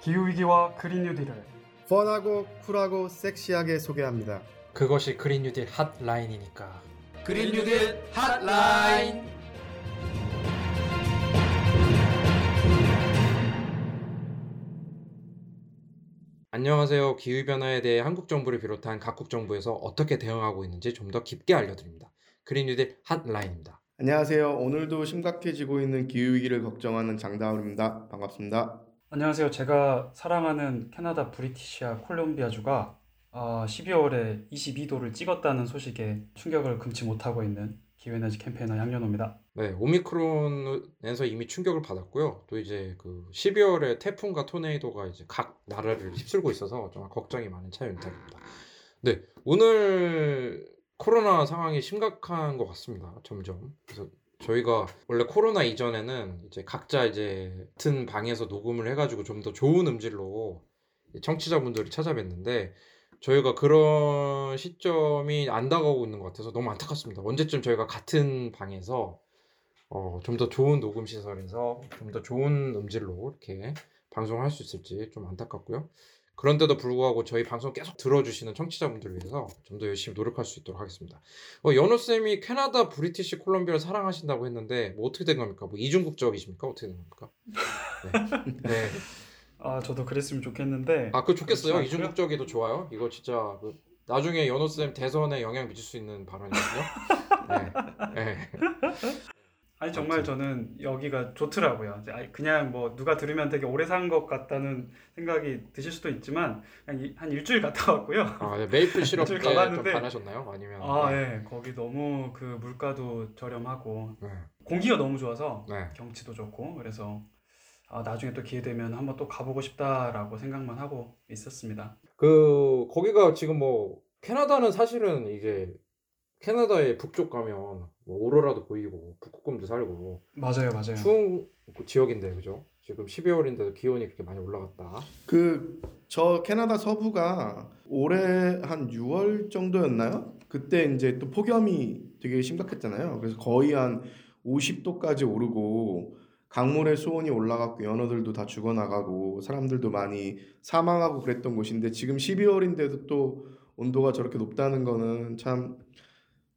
기후위기와 그린 뉴딜을 펀하고 쿨하고 섹시하게 소개합니다. 그것이 그린 뉴딜 핫라인이니까. 그린 뉴딜 핫라인 안녕하세요. 기후변화에 대해 한국 정부를 비롯한 각국 정부에서 어떻게 대응하고 있는지 좀 더 깊게 알려드립니다. 그린 뉴딜 핫라인입니다. 안녕하세요. 오늘도 심각해지고 있는 기후위기를 걱정하는 장다울입니다. 반갑습니다. 안녕하세요. 제가 사랑하는 캐나다 브리티시아 콜롬비아주가 어, 12월에 22도를 찍었다는 소식에 충격을 금치 못하고 있는 기후에너지 캠페이너 양현호입니다. 네, 오미크론에서 이미 충격을 받았고요. 또 이제 그 12월에 태풍과 토네이도가 이제 각 나라를 휩쓸고 있어서 정말 걱정이 많은 차윤탁입니다. 네, 오늘 코로나 상황이 심각한 것 같습니다. 점점. 그래서 저희가 원래 코로나 이전에는 이제 각자 이제 같은 방에서 녹음을 해가지고 좀 더 좋은 음질로 청취자분들을 찾아뵀는데 저희가 그런 시점이 안 다가오고 있는 것 같아서 너무 안타깝습니다. 언제쯤 저희가 같은 방에서 어, 좀 더 좋은 녹음 시설에서 좀 더 좋은 음질로 이렇게 방송을 할 수 있을지 좀 안타깝고요. 그런데도 불구하고 저희 방송 계속 들어주시는 청취자분들을 위해서 좀 더 열심히 노력할 수 있도록 하겠습니다. 어, 연호 쌤이 캐나다, 브리티시 콜롬비아를 사랑하신다고 했는데 뭐 어떻게 된 겁니까? 뭐 이중 국적이십니까? 어떻게 된 겁니까? 네. 네. 아, 저도 그랬으면 좋겠는데 아, 그 좋겠어요. 그렇지 않고요? 이중 국적이도 좋아요. 이거 진짜 그 나중에 연호 쌤 대선에 영향 미칠 수 있는 발언이거든요. 네. 네. 아니 정말 저는 여기가 좋더라고요. 그냥 뭐 누가 들으면 되게 오래 산 것 같다는 생각이 드실 수도 있지만 그냥 이- 한 일주일 갔다 왔고요. 아, 네. 메이플 시럽 좀 때좀 가봤는데- 반하셨나요? 아니면 아, 네. 예. 거기 너무 그 물가도 저렴하고 네. 공기가 너무 좋아서 네. 경치도 좋고 그래서 아, 나중에 또 기회 되면 한번 또 가보고 싶다라고 생각만 하고 있었습니다. 그 거기가 지금 뭐 캐나다는 사실은 이제 캐나다의 북쪽 가면 뭐 오로라도 보이고 북극곰도 살고 맞아요, 맞아요. 추운 그 지역인데 그죠? 지금 12월인데도 기온이 그렇게 많이 올라갔다. 그 저 캐나다 서부가 올해 한 6월 정도였나요? 그때 이제 또 폭염이 되게 심각했잖아요. 그래서 거의 한 50도까지 오르고 강물의 수온이 올라갔고 연어들도 다 죽어나가고 사람들도 많이 사망하고 그랬던 곳인데 지금 12월인데도 또 온도가 저렇게 높다는 거는 참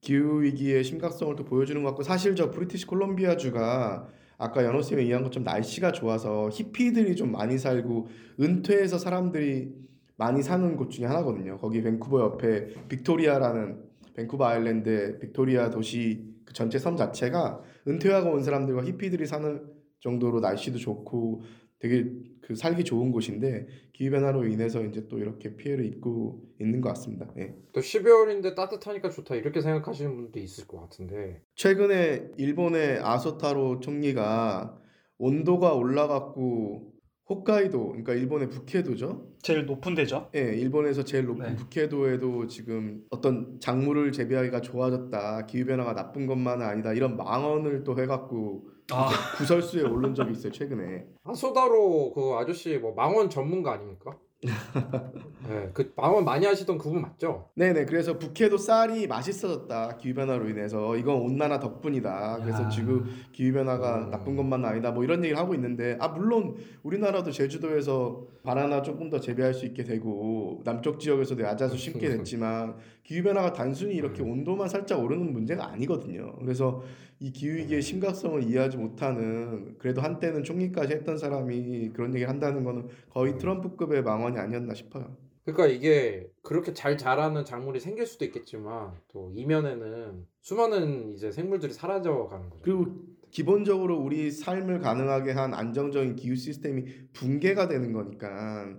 기후 위기의 심각성을 또 보여주는 것 같고 사실 저 브리티시 콜롬비아 주가 아까 연호 쌤이 얘기한 것처럼 날씨가 좋아서 히피들이 좀 많이 살고 은퇴해서 사람들이 많이 사는 곳 중에 하나거든요. 거기 밴쿠버 옆에 빅토리아라는 밴쿠버 아일랜드 빅토리아 도시 그 전체 섬 자체가 은퇴하고 온 사람들과 히피들이 사는 정도로 날씨도 좋고 되게 그 살기 좋은 곳인데 기후 변화로 인해서 이제 또 이렇게 피해를 입고 있는 것 같습니다. 예. 또 12월인데 따뜻하니까 좋다 이렇게 생각하시는 분도 있을 것 같은데 최근에 일본의 아소타로 총리가 온도가 올라갔고 홋카이도 그러니까 일본의 북해도죠. 제일 높은 데죠. 예, 일본에서 제일 높은 네. 북해도에도 지금 어떤 작물을 재배하기가 좋아졌다. 기후 변화가 나쁜 것만은 아니다. 이런 망언을 또 해갖고 아, 구설수에 오른 적이 있어요 최근에. 하소다로 그 아저씨 뭐 망원 전문가 아닙니까? 네, 그 망원 많이 하시던 그분 맞죠? 네네. 그래서 북해도 쌀이 맛있어졌다. 기후 변화로 인해서 이건 온난화 덕분이다. 그래서 야. 지금 기후 변화가 음. 나쁜 것만은 아니다. 뭐 이런 얘기를 하고 있는데 아 물론 우리나라도 제주도에서 바나나 조금 더 재배할 수 있게 되고 남쪽 지역에서도 야자수 심게 됐지만 기후 변화가 단순히 이렇게 음. 온도만 살짝 오르는 문제가 아니거든요. 그래서 이 기후 위기의 심각성을 이해하지 못하는 그래도 한때는 총리까지 했던 사람이 그런 얘기를 한다는 거는 거의 음. 트럼프급의 망언이 아니었나 싶어요. 그러니까 이게 그렇게 잘 자라는 작물이 생길 수도 있겠지만 또 이면에는 수많은 이제 생물들이 사라져 가는 거죠. 그리고 기본적으로 우리 삶을 가능하게 한 안정적인 기후 시스템이 붕괴가 되는 거니까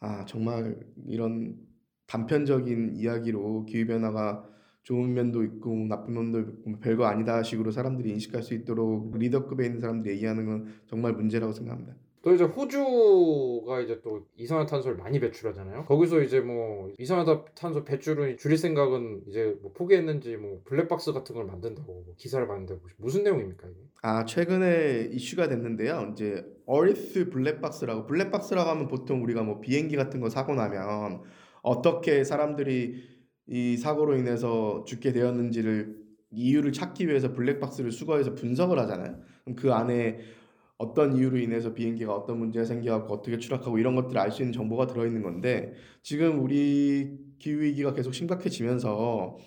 아 정말 이런 단편적인 이야기로 기후 변화가 좋은 면도 있고 나쁜 면도 있고 별거 아니다 식으로 사람들이 인식할 수 있도록 리더급에 있는 사람들이 얘기하는 건 정말 문제라고 생각합니다. 또 이제 호주가 이제 또 이산화탄소를 많이 배출하잖아요. 거기서 이제 뭐 이산화탄소 배출을 줄일 생각은 이제 뭐 포기했는지 뭐 블랙박스 같은 걸 만든다고 뭐 기사를 봤는데 무슨 내용입니까 이게? 아 최근에 이슈가 됐는데요. 이제 어리스 블랙박스라고 블랙박스라고 하면 보통 우리가 뭐 비행기 같은 거 사고 나면 어떻게 사람들이 이 사고로 인해서 죽게 되었는지를 이유를 찾기 위해서 블랙박스를 수거해서 분석을 하잖아요. 그럼 그 안에 어떤 이유로 인해서 비행기가 어떤 문제가 생겨갖고 어떻게 추락하고 이런 것들을 알 수 있는 정보가 들어있는 건데 지금 우리 기후 위기가 계속 심각해지면서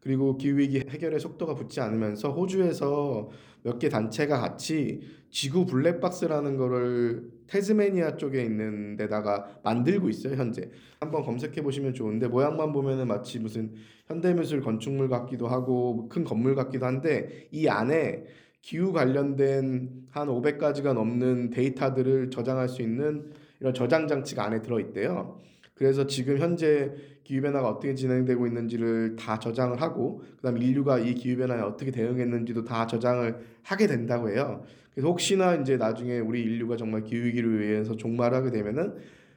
그리고 기후 위기 해결의 속도가 붙지 않으면서 호주에서 몇 개 단체가 같이 지구 블랙박스라는 거를 태즈메니아 쪽에 있는 데다가 만들고 있어요 현재 한번 검색해 보시면 좋은데 모양만 보면은 마치 무슨 현대미술 건축물 같기도 하고 큰 건물 같기도 한데 이 안에 기후 관련된 한 500가지가 넘는 데이터들을 저장할 수 있는 이런 저장 장치가 안에 들어 있대요. 그래서 지금 현재 기후 변화가 어떻게 진행되고 있는지를 다 저장을 하고 그다음 인류가 이 기후 변화에 어떻게 대응했는지도 다 저장을 하게 된다고 해요. 그래서 혹시나 이제 나중에 우리 인류가 정말 기후 위기를 위해서 종말하게 되면은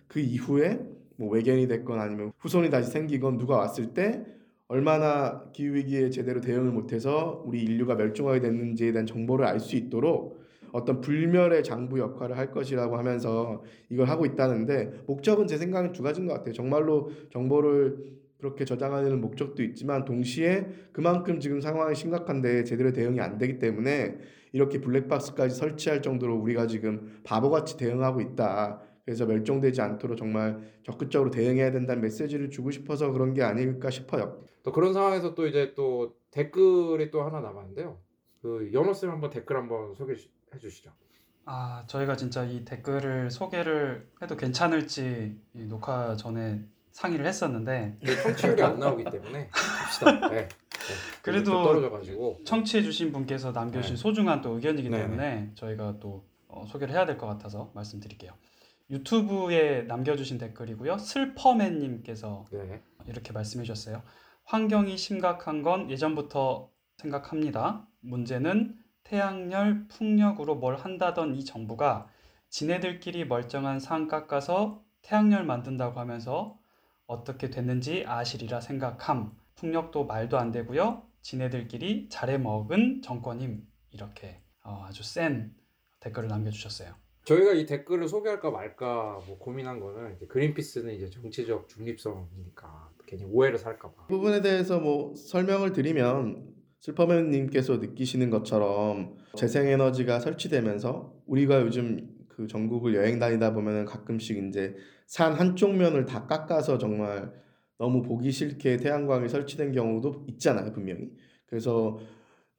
그 이후에 뭐 외계인이 됐건 아니면 후손이 다시 생기건 누가 왔을 때 얼마나 기후 위기에 제대로 대응을 못해서 우리 인류가 멸종하게 됐는지에 대한 정보를 알 수 있도록 어떤 불멸의 장부 역할을 할 것이라고 하면서 이걸 하고 있다는데 목적은 제 생각엔 두 가지인 것 같아요. 정말로 정보를 그렇게 저장하는 목적도 있지만 동시에 그만큼 지금 상황이 심각한데 제대로 대응이 안 되기 때문에 이렇게 블랙박스까지 설치할 정도로 우리가 지금 바보같이 대응하고 있다. 그래서 멸종되지 않도록 정말 적극적으로 대응해야 된다는 메시지를 주고 싶어서 그런 게 아닐까 싶어요. 또 그런 상황에서 또 이제 또 댓글이 또 하나 남았는데요. 그 연호 쌤 한번 댓글 한번 소개해 주시죠. 아, 저희가 진짜 이 댓글을 소개를 해도 괜찮을지 이 녹화 전에 상의를 했었는데 청취율이 안 나오기 때문에 합시다. 네. 네. 그래도 떨어져가지고 청취해주신 분께서 남겨주신 소중한 또 의견이기 네, 때문에 저희가 또 어, 소개를 해야 될 것 같아서 말씀드릴게요. 유튜브에 남겨주신 댓글이고요. 슬퍼맨님께서 네. 이렇게 말씀해 주셨어요. 환경이 심각한 건 예전부터 생각합니다. 문제는 태양열, 풍력으로 뭘 한다던 이 정부가 지네들끼리 멀쩡한 산 깎아서 태양열 만든다고 하면서 어떻게 됐는지 아시리라 생각함. 풍력도 말도 안 되고요. 지네들끼리 잘해 먹은 정권임. 이렇게 어, 아주 센 댓글을 남겨주셨어요. 저희가 이 댓글을 소개할까 말까 뭐 고민한 거는 이제 그린피스는 이제 정치적 중립성이니까 괜히 오해를 살까봐. 이 부분에 대해서 뭐 설명을 드리면 슬퍼맨님께서 느끼시는 것처럼 재생에너지가 설치되면서 우리가 요즘 그 전국을 여행 다니다 보면은 가끔씩 이제 산 한쪽 면을 다 깎아서 정말 너무 보기 싫게 태양광이 설치된 경우도 있잖아요 분명히 그래서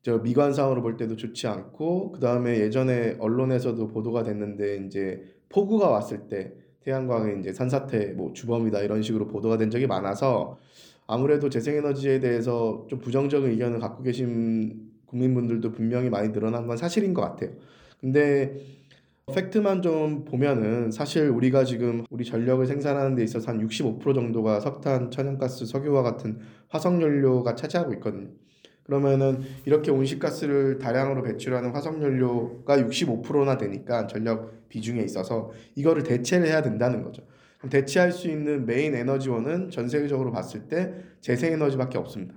저 미관상으로 볼 때도 좋지 않고 그 다음에 예전에 언론에서도 보도가 됐는데 이제 폭우가 왔을 때 태양광이 이제 산사태 뭐 주범이다 이런 식으로 보도가 된 적이 많아서 아무래도 재생에너지에 대해서 좀 부정적인 의견을 갖고 계신 국민분들도 분명히 많이 늘어난 건 사실인 것 같아요. 근데 팩트만 좀 보면은 사실 우리가 지금 우리 전력을 생산하는 데 있어서 한 65% 정도가 석탄, 천연가스, 석유와 같은 화석연료가 차지하고 있거든요. 그러면은 이렇게 온실가스를 다량으로 배출하는 화석연료가 65%나 되니까 전력 비중에 있어서 이거를 대체를 해야 된다는 거죠. 대체할 수 있는 메인 에너지원은 전 세계적으로 봤을 때 재생에너지밖에 없습니다.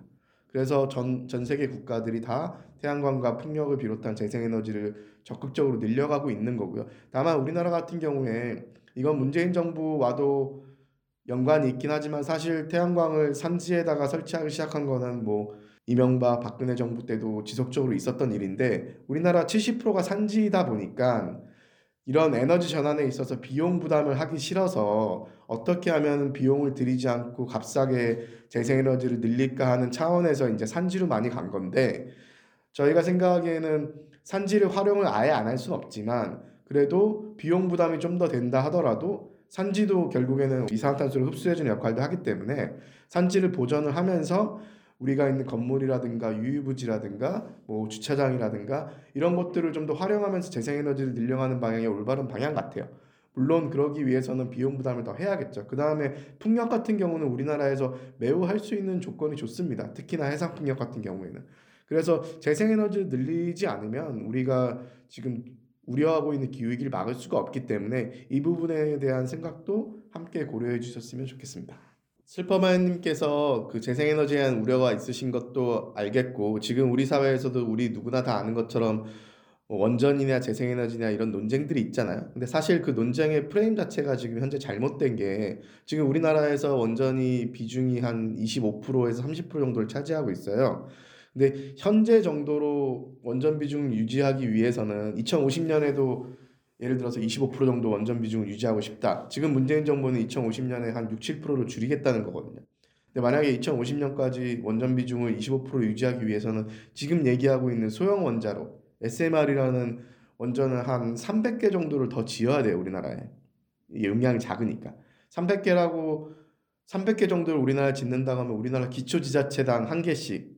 그래서 전, 전 세계 국가들이 다 태양광과 풍력을 비롯한 재생에너지를 적극적으로 늘려가고 있는 거고요. 다만 우리나라 같은 경우에 이건 문재인 정부와도 연관이 있긴 하지만 사실 태양광을 산지에다가 설치하기 시작한 거는 뭐 이명박 박근혜 정부 때도 지속적으로 있었던 일인데 우리나라 70%가 산지이다 보니까 이런 에너지 전환에 있어서 비용 부담을 하기 싫어서 어떻게 하면 비용을 들이지 않고 값싸게 재생에너지를 늘릴까 하는 차원에서 이제 산지로 많이 간 건데 저희가 생각하기에는 산지를 활용을 아예 안 할 수는 없지만 그래도 비용 부담이 좀 더 된다 하더라도 산지도 결국에는 이산화탄소를 흡수해주는 역할도 하기 때문에 산지를 보전을 하면서 우리가 있는 건물이라든가 유유부지라든가 뭐 주차장이라든가 이런 것들을 좀 더 활용하면서 재생에너지를 늘려가는 방향이 올바른 방향 같아요. 물론 그러기 위해서는 비용 부담을 더 해야겠죠. 그 다음에 풍력 같은 경우는 우리나라에서 매우 할 수 있는 조건이 좋습니다. 특히나 해상 풍력 같은 경우에는. 그래서 재생에너지를 늘리지 않으면 우리가 지금 우려하고 있는 기후위기를 막을 수가 없기 때문에 이 부분에 대한 생각도 함께 고려해 주셨으면 좋겠습니다. 슬퍼맨님께서 그 재생에너지에 대한 우려가 있으신 것도 알겠고 지금 우리 사회에서도 우리 누구나 다 아는 것처럼 뭐 원전이냐 재생에너지냐 이런 논쟁들이 있잖아요. 근데 사실 그 논쟁의 프레임 자체가 지금 현재 잘못된 게 지금 우리나라에서 원전이 비중이 한 25%에서 30% 정도를 차지하고 있어요. 근데 현재 정도로 원전 비중 유지하기 위해서는 2050년에도 예를 들어서 25% 정도 원전 비중을 유지하고 싶다. 지금 문재인 정부는 2050년에 한 6, 7%로 줄이겠다는 거거든요. 근데 만약에 2050년까지 원전 비중을 25% 유지하기 위해서는 지금 얘기하고 있는 소형 원자로 SMR이라는 원전을 한 300개 정도를 더 지어야 돼요, 우리나라에. 이게 음량이 작으니까. 300개라고 300개 정도를 우리나라에 짓는다고 하면 우리나라 기초 지자체당 한 개씩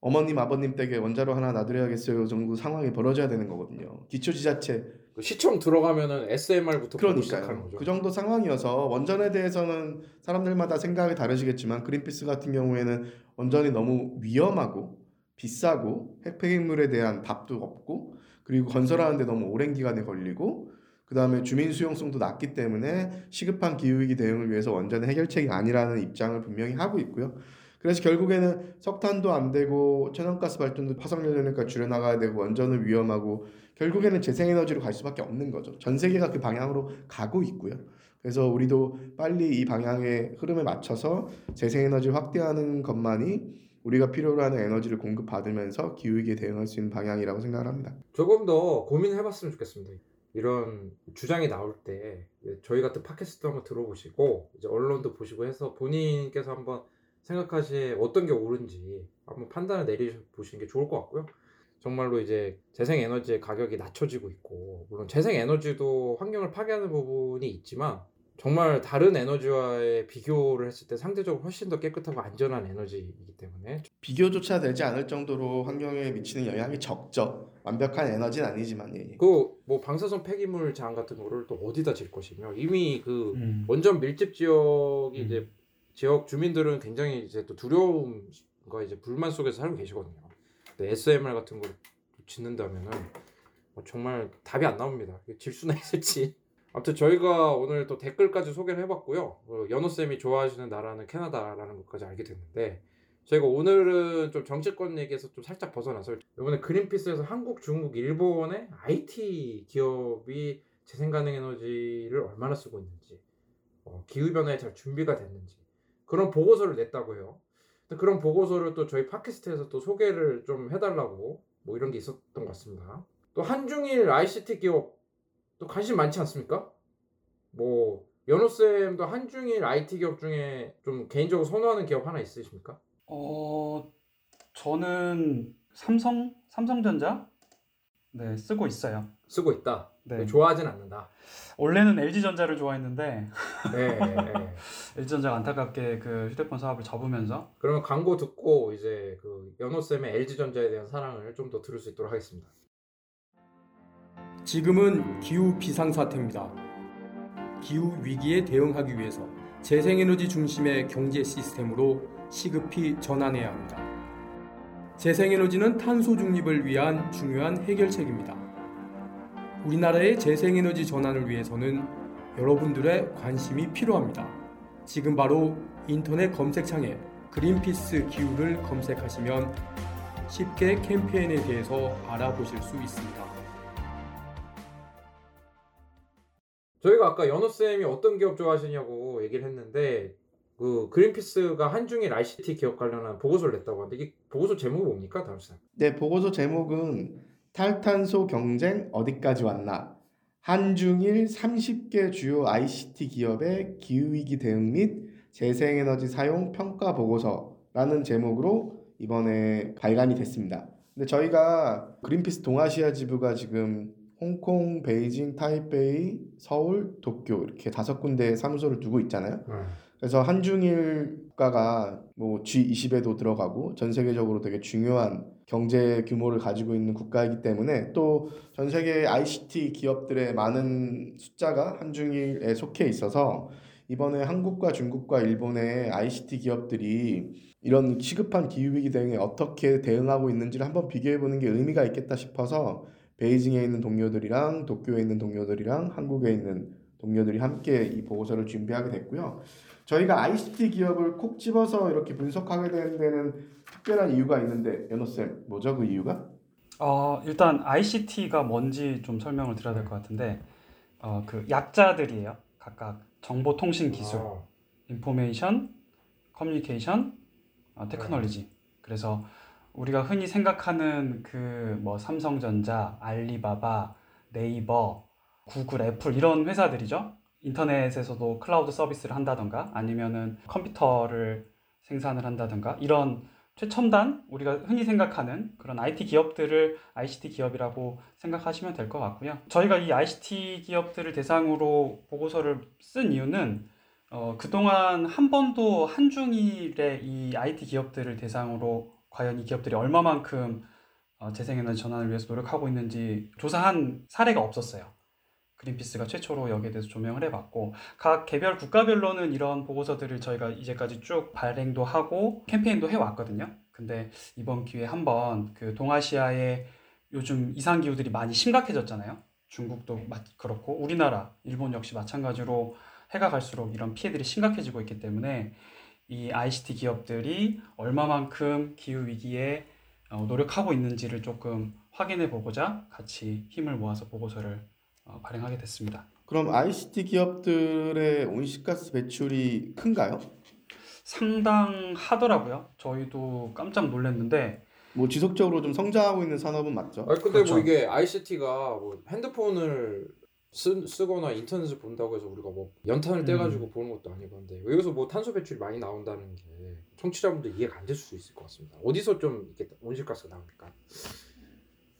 어머님 아버님 댁에 원자로 하나 놔드려야겠어요 정도 상황이 벌어져야 되는 거거든요. 기초 지자체 그 시청 들어가면은 SMR부터 그러니까요. 그 정도 상황이어서 원전에 대해서는 사람들마다 생각이 다르시겠지만 그린피스 같은 경우에는 원전이 너무 위험하고 비싸고 핵폐기물에 대한 답도 없고 그리고 건설하는데 너무 오랜 기간이 걸리고 그 다음에 주민 수용성도 낮기 때문에 시급한 기후위기 대응을 위해서 원전의 해결책이 아니라는 입장을 분명히 하고 있고요. 그래서 결국에는 석탄도 안 되고 천연가스 발전도 화석연료니까 줄여나가야 되고 원전은 위험하고 결국에는 재생에너지로 갈 수밖에 없는 거죠. 전 세계가 그 방향으로 가고 있고요. 그래서 우리도 빨리 이 방향의 흐름에 맞춰서 재생에너지 확대하는 것만이 우리가 필요로 하는 에너지를 공급받으면서 기후위기에 대응할 수 있는 방향이라고 생각을 합니다. 조금 더 고민해봤으면 좋겠습니다. 이런 주장이 나올 때 저희 같은 팟캐스트도 한번 들어보시고 이제 언론도 보시고 해서 본인께서 한번 생각하시에 어떤 게 옳은지 한번 판단을 내려보시는 게 좋을 것 같고요. 정말로 이제 재생 에너지의 가격이 낮춰지고 있고 물론 재생 에너지도 환경을 파괴하는 부분이 있지만 정말 다른 에너지와의 비교를 했을 때 상대적으로 훨씬 더 깨끗하고 안전한 에너지이기 때문에 비교조차 되지 않을 정도로 환경에 미치는 영향이 적죠. 완벽한 에너지는 아니지만 예. 그뭐 방사선 폐기물 장 같은 거를 또 어디다 질 것이며 이미 그 음. 원전 밀집 지역이 음. 이제 지역 주민들은 굉장히 이제 또 두려움과 이제 불만 속에서 살고 계시거든요. 근데 SMR 같은 걸 짓는다면은 뭐 정말 답이 안 나옵니다. 질 수나 있을지. 아무튼 저희가 오늘 또 댓글까지 소개를 해봤고요. 어, 연호 쌤이 좋아하시는 나라는 캐나다라는 것까지 알게 됐는데 저희가 오늘은 좀 정치권 얘기에서 좀 살짝 벗어나서 이번에 그린피스에서 한국, 중국, 일본의 IT 기업이 재생 가능 에너지를 얼마나 쓰고 있는지 어, 기후 변화에 잘 준비가 됐는지 그런 보고서를 냈다고 해요. 그런 보고서를 또 저희 팟캐스트에서 또 소개를 좀 해달라고 뭐 이런 게 있었던 것 같습니다. 또 한중일 ICT 기업 또 관심 많지 않습니까? 뭐 연호 쌤도 한중일 IT 기업 중에 좀 개인적으로 선호하는 기업 하나 있으십니까? 어, 저는 삼성, 삼성전자 네, 쓰고 있어요. 쓰고 있다. 네. 좋아하진 않는다. 원래는 LG전자를 좋아했는데 네, 네. LG전자가 안타깝게 그 휴대폰 사업을 접으면서 그러면 광고 듣고 이제 그 연호 쌤의 LG 전자에 대한 사랑을 좀 더 들을 수 있도록 하겠습니다. 지금은 기후 비상사태입니다. 기후 위기에 대응하기 위해서 재생에너지 중심의 경제 시스템으로 시급히 전환해야 합니다. 재생에너지는 탄소 중립을 위한 중요한 해결책입니다. 우리나라의 재생에너지 전환을 위해서는 여러분들의 관심이 필요합니다. 지금 바로 인터넷 검색창에 그린피스 기후를 검색하시면 쉽게 캠페인에 대해서 알아보실 수 있습니다. 저희가 아까 연호 쌤이 어떤 기업 좋아하시냐고 얘기를 했는데 그 그린피스가 한중일 ICT 기업 관련한 보고서를 냈다고 하는데 이게 보고서 제목이 뭡니까, 다음 쌤? 네, 보고서 제목은 탈탄소 경쟁 어디까지 왔나? 한중일 30개 주요 ICT 기업의 기후위기 대응 및 재생에너지 사용 평가 보고서라는 제목으로 이번에 발간이 됐습니다. 근데 저희가 그린피스 동아시아 지부가 지금 홍콩, 베이징, 타이베이, 서울, 도쿄 이렇게 다섯 군데 사무소를 두고 있잖아요. 그래서 한중일 국가가 뭐 G20에도 들어가고 전 세계적으로 되게 중요한 경제 규모를 가지고 있는 국가이기 때문에 또 전 세계 ICT 기업들의 많은 숫자가 한중일에 속해 있어서 이번에 한국과 중국과 일본의 ICT 기업들이 이런 시급한 기후위기 대응에 어떻게 대응하고 있는지를 한번 비교해 보는 게 의미가 있겠다 싶어서 베이징에 있는 동료들이랑 도쿄에 있는 동료들이랑 한국에 있는 동료들이 함께 이 보고서를 준비하게 됐고요. 저희가 ICT 기업을 콕 집어서 이렇게 분석하게 되는 데는 특별한 이유가 있는데 연호쌤 뭐죠 그 이유가? 어, 일단 ICT가 뭔지 좀 설명을 드려야 될 것 같은데 어, 그 약자들이에요. 각각 정보통신 기술, 아, Information, Communication, 어, Technology. 그래서 우리가 흔히 생각하는 그 뭐 삼성전자, 알리바바, 네이버, 구글, 애플 이런 회사들이죠. 인터넷에서도 클라우드 서비스를 한다던가 아니면은 컴퓨터를 생산을 한다던가 이런 최첨단 우리가 흔히 생각하는 그런 IT 기업들을 ICT 기업이라고 생각하시면 될 것 같고요. 저희가 이 ICT 기업들을 대상으로 보고서를 쓴 이유는 어, 그동안 한 번도 한중일의 이 IT 기업들을 대상으로 과연 이 기업들이 얼마만큼 어, 재생에너지 전환을 위해서 노력하고 있는지 조사한 사례가 없었어요. 그린피스가 최초로 여기에 대해서 조명을 해봤고 각 개별 국가별로는 이런 보고서들을 저희가 이제까지 쭉 발행도 하고 캠페인도 해왔거든요. 근데 이번 기회에 한번 그 동아시아의 요즘 이상 기후들이 많이 심각해졌잖아요. 중국도 마- 그렇고 우리나라, 일본 역시 마찬가지로 해가 갈수록 이런 피해들이 심각해지고 있기 때문에 이 ICT 기업들이 얼마만큼 기후 위기에 어, 노력하고 있는지를 조금 확인해 보고자 같이 힘을 모아서 보고서를 어, 발행하게 됐습니다. 그럼 ICT 기업들의 온실가스 배출이 큰가요? 상당하더라고요. 저희도 깜짝 놀랐는데 뭐 지속적으로 좀 성장하고 있는 산업은 맞죠? 아니 근데 그렇죠. 뭐 이게 ICT가 뭐 핸드폰을 쓰, 쓰거나 인터넷을 본다고 해서 우리가 뭐 연탄을 음. 떼가지고 보는 것도 아니고 한데 여기서 뭐 탄소 배출이 많이 나온다는 게 청취자분들 이해가 안 될 수도 있을 것 같습니다. 어디서 좀 이렇게 온실가스가 나옵니까?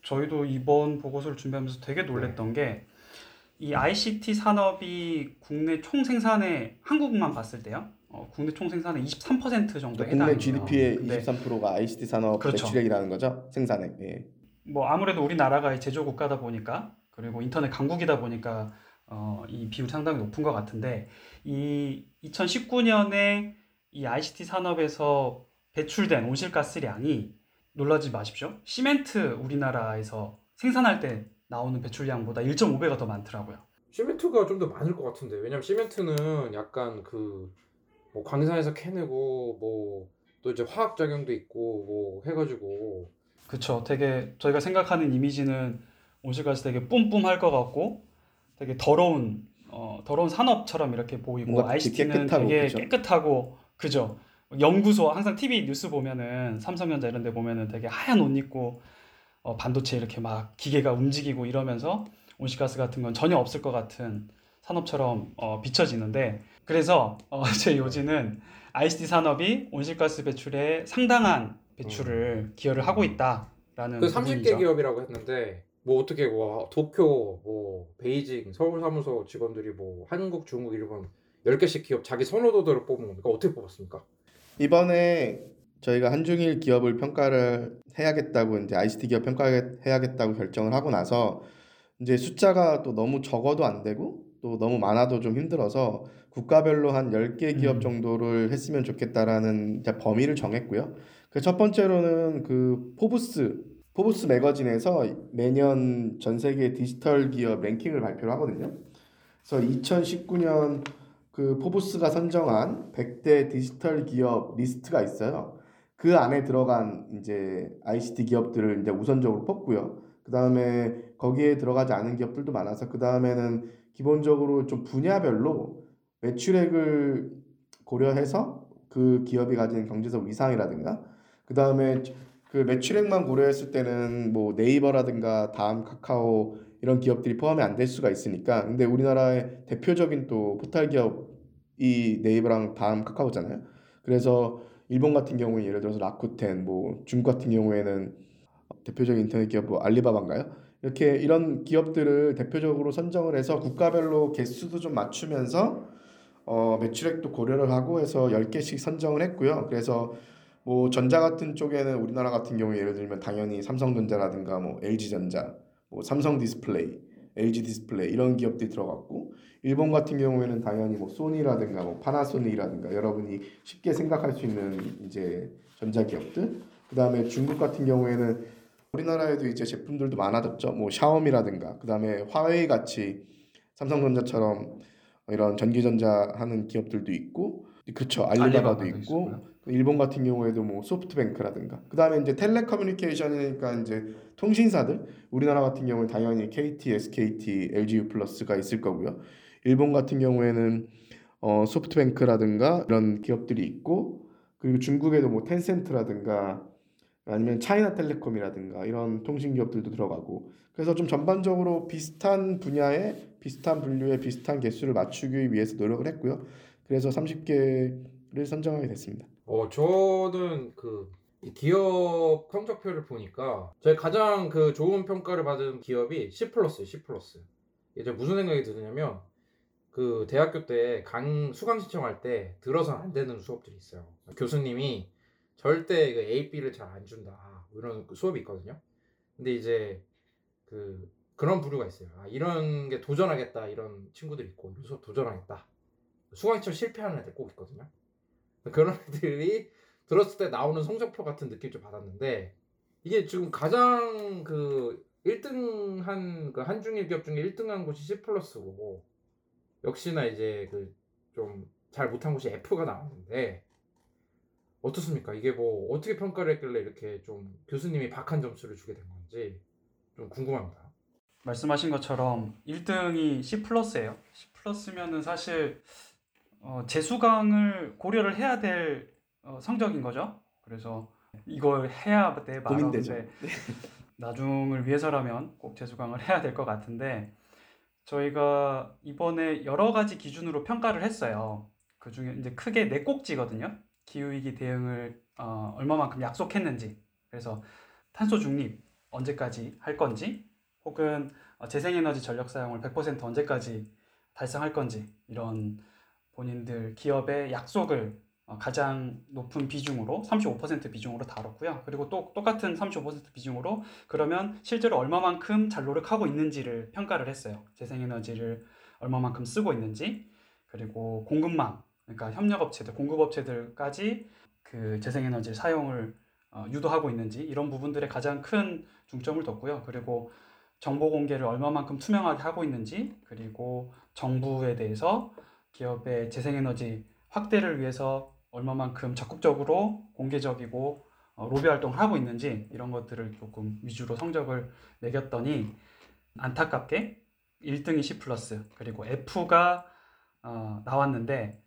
저희도 이번 보고서를 준비하면서 되게 놀랬던 게이 ICT 산업이 국내 총 생산의 한국만 봤을 때요. 어, 국내 총 생산의 23% 정도에 그러니까 국내 해당해요. GDP의 근데 23%가 ICT 산업 그렇죠. 배출액이라는 거죠? 생산액. 예. 뭐 아무래도 우리나라가 제조 국가다 보니까 그리고 인터넷 강국이다 보니까 어, 이 비율이 상당히 높은 것 같은데 이 2019년에 이 ICT 산업에서 배출된 온실가스량이 놀라지 마십시오. 시멘트 우리나라에서 생산할 때 나오는 배출량보다 1.5배가 더 많더라고요. 시멘트가 좀 더 많을 것 같은데 왜냐면 시멘트는 약간 그 뭐 광산에서 캐내고 뭐 또 이제 화학 작용도 있고 뭐 해가지고 그쵸. 되게 저희가 생각하는 이미지는 온실가스 되게 뿜뿜할 것 같고 되게 더러운 어, 더러운 산업처럼 이렇게 보이고 ICT는 깨끗하고, 되게 그죠? 깨끗하고 그죠. 연구소 항상 TV 뉴스 보면은 삼성전자 이런 데 보면은 되게 하얀 옷 입고 어, 반도체 이렇게 막 기계가 움직이고 이러면서 온실가스 같은 건 전혀 없을 것 같은 산업처럼 어, 비춰지는데 그래서 어, 제 요지는 ICT 산업이 온실가스 배출에 상당한 배출을 기여를 하고 있다라는 그 30개 부분이죠. 기업이라고 했는데 뭐 어떻게 뭐 도쿄 뭐 베이징 서울 사무소 직원들이 뭐 한국 중국 일본 10개씩 기업 자기 선호도들을 뽑은 겁니까 어떻게 뽑았습니까? 이번에 저희가 한중일 기업을 평가를 해야겠다고 이제 ICT 기업 평가해야겠다고 결정을 하고 나서 이제 숫자가 또 너무 적어도 안 되고 또 너무 많아도 좀 힘들어서 국가별로 한 10개 기업 음. 정도를 했으면 좋겠다라는 범위를 정했고요. 그 첫 번째로는 그 포브스 포브스 매거진에서 매년 전 세계 디지털 기업 랭킹을 발표를 하거든요. 그래서 2019년 그 포브스가 선정한 100대 디지털 기업 리스트가 있어요. 그 안에 들어간 이제 ICT 기업들을 이제 우선적으로 뽑고요. 그 다음에 거기에 들어가지 않은 기업들도 많아서 그 다음에는 기본적으로 좀 분야별로 매출액을 고려해서 그 기업이 가진 경제적 위상이라든가 그 다음에 그 매출액만 고려했을 때는 뭐 네이버라든가 다음 카카오 이런 기업들이 포함이 안 될 수가 있으니까 근데 우리나라의 대표적인 또 포털 기업이 네이버랑 다음 카카오잖아요. 그래서 일본 같은 경우에 예를 들어서 라쿠텐, 뭐 중국 같은 경우에는 대표적인 인터넷 기업 뭐 알리바바인가요? 이렇게 이런 기업들을 대표적으로 선정을 해서 국가별로 개수도 좀 맞추면서 어, 매출액도 고려를 하고 해서 10개씩 선정을 했고요. 그래서 뭐 전자 같은 쪽에는 우리나라 같은 경우에 예를 들면 당연히 삼성전자라든가 뭐 LG전자, 뭐 삼성 디스플레이, LG 디스플레이 이런 기업들이 들어갔고 일본 같은 경우에는 당연히 뭐 소니라든가 뭐 파나소닉이라든가 여러분이 쉽게 생각할 수 있는 이제 전자 기업들 그다음에 중국 같은 경우에는 우리나라에도 이제 제품들도 많아졌죠. 뭐 샤오미라든가 그다음에 화웨이 같이 삼성전자처럼 이런 전기전자 하는 기업들도 있고 그렇죠. 알리바바도 있고 있었고요. 일본 같은 경우에도 뭐 소프트뱅크라든가 그다음에 이제 텔레커뮤니케이션이니까 이제 통신사들 우리나라 같은 경우는 당연히 KT, SKT, LGU 플러스가 있을 거고요. 일본 같은 경우에는 어, 소프트뱅크라든가 이런 기업들이 있고 그리고 중국에도 뭐 텐센트라든가 아니면 차이나텔레콤이라든가 이런 통신 기업들도 들어가고 그래서 좀 전반적으로 비슷한 분야에 비슷한 분류의 비슷한 개수를 맞추기 위해서 노력을 했고요. 그래서 30개를 선정하게 됐습니다. 어, 저는 그이 기업 성적표를 보니까 제가 가장 그 좋은 평가를 받은 기업이 C 플러스, C 플러스. 이제 무슨 생각이 드냐면 그 대학교 때 강 수강 신청할 때 들어서 안 되는 수업들이 있어요. 교수님이 절대 그 A, B를 잘 안 준다. 뭐 이런 그 수업이 있거든요. 근데 이제 그 그런 부류가 있어요. 아, 이런 게 도전하겠다 이런 친구들 있고 이런 수업 도전하겠다. 수강 신청 실패하는 애들 꼭 있거든요. 그런 애들이 들었을 때 나오는 성적표 같은 느낌 좀 받았는데 이게 지금 가장 그 1등 한 그 한중일 기업 중에 1등 한 곳이 C 플러스고 역시나 이제 그 좀 잘 못한 곳이 F가 나왔는데 어떻습니까? 이게 뭐 어떻게 평가를 했길래 이렇게 좀 교수님이 박한 점수를 주게 된 건지 좀 궁금합니다. 말씀하신 것처럼 1등이 C 플러스예요. C 플러스면은 사실 어, 재수강을 고려를 해야 될 어, 성적인 거죠. 그래서 이걸 해야 내 고민되죠. 나중을 위해서라면 꼭 재수강을 해야 될 것 같은데 저희가 이번에 여러 가지 기준으로 평가를 했어요. 그 중에 이제 크게 네 꼭지거든요. 기후위기 대응을 어, 얼마만큼 약속했는지. 그래서 탄소 중립 언제까지 할 건지, 혹은 어, 재생에너지 전력 사용을 100% 언제까지 달성할 건지 이런 본인들 기업의 약속을 어, 가장 높은 비중으로 35% 비중으로 다뤘고요. 그리고 또 똑같은 35% 비중으로 그러면 실제로 얼마만큼 잘 노력하고 있는지를 평가를 했어요. 재생에너지를 얼마만큼 쓰고 있는지 그리고 공급망 그러니까 협력업체들, 공급업체들까지 그 재생에너지 사용을 어, 유도하고 있는지 이런 부분들에 가장 큰 중점을 뒀고요. 그리고 정보 공개를 얼마만큼 투명하게 하고 있는지 그리고 정부에 대해서 기업의 재생에너지 확대를 위해서 얼마만큼 적극적으로 공개적이고 어, 로비 활동을 하고 있는지 이런 것들을 조금 위주로 성적을 매겼더니 안타깝게 1등이 C 플러스 그리고 F가 어, 나왔는데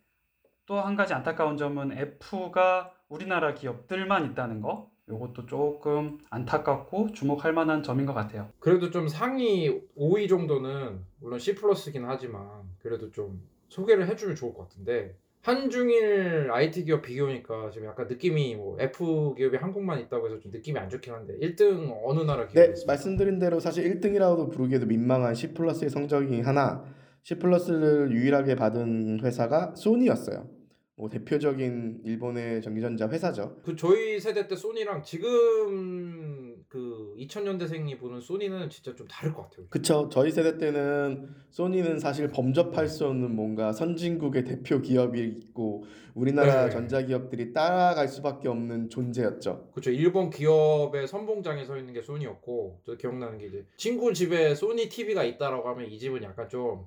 또 한 가지 안타까운 점은 F가 우리나라 기업들만 있다는 거 이것도 조금 안타깝고 주목할 만한 점인 것 같아요. 그래도 좀 상위 5위 정도는 물론 C 플러스긴 하지만 그래도 좀 소개를 해주면 좋을 것 같은데 한중일 IT 기업 비교니까 지금 약간 느낌이 뭐 F 기업이 한국만 있다고 해서 좀 느낌이 안 좋긴 한데 1등 어느 나라 기업이 네, 있습니까? 말씀드린 대로 사실 1등이라고도 부르기에도 민망한 C 플러스의 성적이 하나 C 플러스를 유일하게 받은 회사가 소니였어요. 뭐 대표적인 일본의 전기전자 회사죠. 그 저희 세대 때 소니랑 지금 그 2000년대생이 보는 소니는 진짜 좀 다를 것 같아요. 그쵸. 저희 세대 때는 소니는 사실 범접할 수 없는 뭔가 선진국의 대표 기업이 있고 우리나라 네. 전자기업들이 따라갈 수밖에 없는 존재였죠. 그렇죠. 일본 기업의 선봉장에 서 있는 게 소니였고 저 기억나는 게 이제 친구 집에 소니 TV가 있다라고 하면 이 집은 약간 좀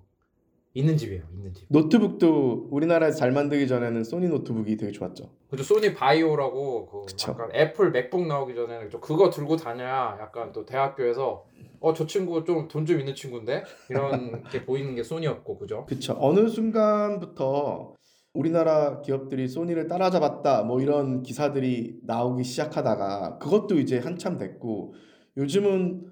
있는 집이에요. 있는 집. 노트북도 우리나라에서 잘 만들기 전에는 소니 노트북이 되게 좋았죠. 그죠 소니 바이오라고 그 그쵸. 약간 애플 맥북 나오기 전에는 좀 그거 들고 다녀야 약간 또 대학교에서 어 저 친구 좀 돈 좀 있는 친구인데 이런 게 보이는 게 소니였고 그죠? 그쵸. 어느 순간부터 우리나라 기업들이 소니를 따라잡았다 뭐 이런 기사들이 나오기 시작하다가 그것도 이제 한참 됐고 요즘은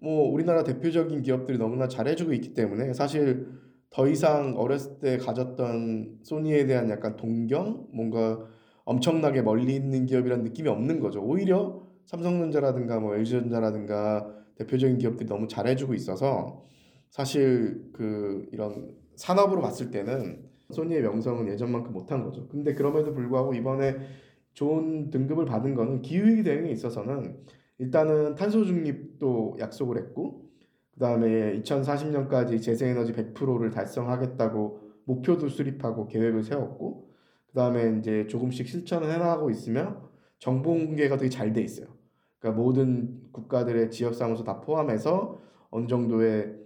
뭐 우리나라 대표적인 기업들이 너무나 잘해주고 있기 때문에 사실 더 이상 어렸을 때 가졌던 소니에 대한 약간 동경 뭔가 엄청나게 멀리 있는 기업이라는 느낌이 없는 거죠. 오히려 삼성전자라든가 뭐 LG전자라든가 대표적인 기업들이 너무 잘해주고 있어서 사실 그 이런 산업으로 봤을 때는 소니의 명성은 예전만큼 못한 거죠. 근데 그럼에도 불구하고 이번에 좋은 등급을 받은 거는 기후위기 대응에 있어서는 일단은 탄소 중립도 약속을 했고 그다음에 2040년까지 재생에너지 100%를 달성하겠다고 목표도 수립하고 계획을 세웠고 그다음에 이제 조금씩 실천을 해나가고 있으며 정보 공개가 되게 잘 돼 있어요. 그러니까 모든 국가들의 지역 사무소 다 포함해서 어느 정도의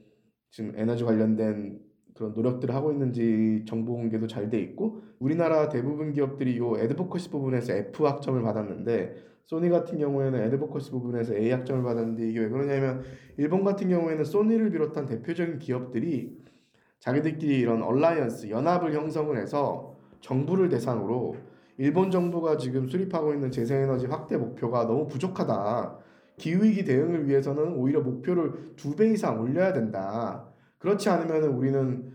지금 에너지 관련된 그런 노력들을 하고 있는지 정보 공개도 잘 돼 있고 우리나라 대부분 기업들이 요 advocacy 부분에서 F 학점을 받았는데 소니 같은 경우에는 advocacy 부분에서 A 학점을 받았는데 이게 왜 그러냐면 일본 같은 경우에는 소니를 비롯한 대표적인 기업들이 자기들끼리 이런 alliance 연합을 형성을 해서 정부를 대상으로 일본 정부가 지금 수립하고 있는 재생에너지 확대 목표가 너무 부족하다. 기후위기 대응을 위해서는 오히려 목표를 두 배 이상 올려야 된다. 그렇지 않으면 우리는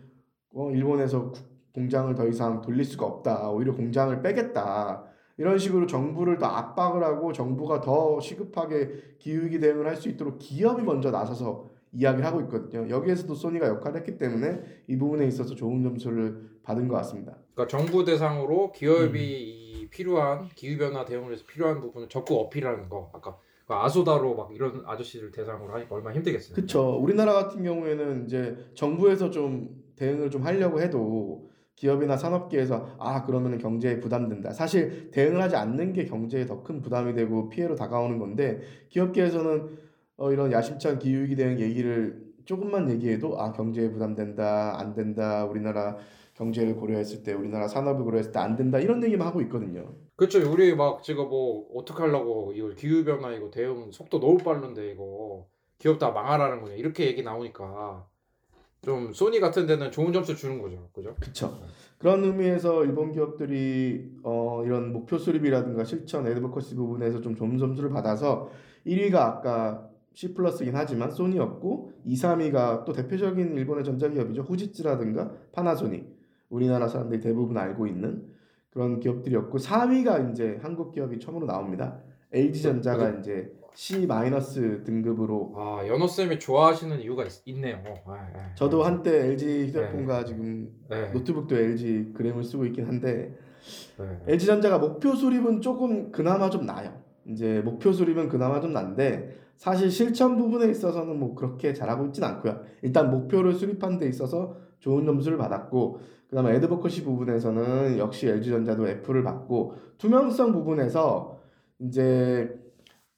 어, 일본에서 구- 공장을 더 이상 돌릴 수가 없다. 오히려 공장을 빼겠다. 이런 식으로 정부를 더 압박을 하고 정부가 더 시급하게 기후위기 대응을 할 수 있도록 기업이 먼저 나서서 이야기를 하고 있거든요. 여기에서도 소니가 역할을 했기 때문에 이 부분에 있어서 좋은 점수를 받은 것 같습니다. 그러니까 정부 대상으로 기업이 음. 이 필요한 기후 변화 대응을 위해서 필요한 부분을 적극 어필하는 거. 아까 그 아소다로 막 이런 아저씨들 대상으로 하니까 얼마나 힘들겠어요. 그렇죠. 우리나라 같은 경우에는 이제 정부에서 좀 대응을 좀 하려고 해도 기업이나 산업계에서 아 그러면은 경제에 부담된다. 사실 대응을 하지 않는 게 경제에 더 큰 부담이 되고 피해로 다가오는 건데 기업계에서는 어, 이런 야심찬 기후위기 대응 얘기를 조금만 얘기해도 아 경제에 부담된다, 안 된다. 우리나라 경제를 고려했을 때, 우리나라 산업을 고려했을 때 안 된다 이런 얘기만 하고 있거든요. 그렇죠. 우리 막 지금 뭐 어떻게 하려고 이거 기후 변화 이거 대응 속도 너무 빠른데 이거 기업 다 망하라는 거냐 이렇게 얘기 나오니까 좀 소니 같은 데는 좋은 점수 주는 거죠. 그죠? 그쵸. 그런 의미에서 일본 기업들이 어, 이런 목표 수립이라든가 실천, 에드버커시 부분에서 좀 좋은 점수를 받아서 1위가 아까 C 플러스긴 하지만 소니였고 2, 3위가 또 대표적인 일본의 전자기업이죠. 후지츠라든가 파나소닉. 우리나라 사람들이 대부분 알고 있는 그런 기업들이었고 4위가 이제 한국 기업이 처음으로 나옵니다. LG전자가 이제 C 마이너스 등급으로 아 연호 쌤이 좋아하시는 이유가 있, 네요 저도 한때 LG 휴대폰과 지금 네. 노트북도 LG 그램을 쓰고 있긴 한데 네. LG전자가 목표 수립은 조금 그나마 좀 나요. 이제 목표 수립은 그나마 좀 난데 사실 실천 부분에 있어서는 뭐 그렇게 잘하고 있진 않고요. 일단 목표를 수립한 데 있어서 좋은 점수를 받았고 그다음에 에드버커시 부분에서는 역시 LG전자도 F를 받고 투명성 부분에서 이제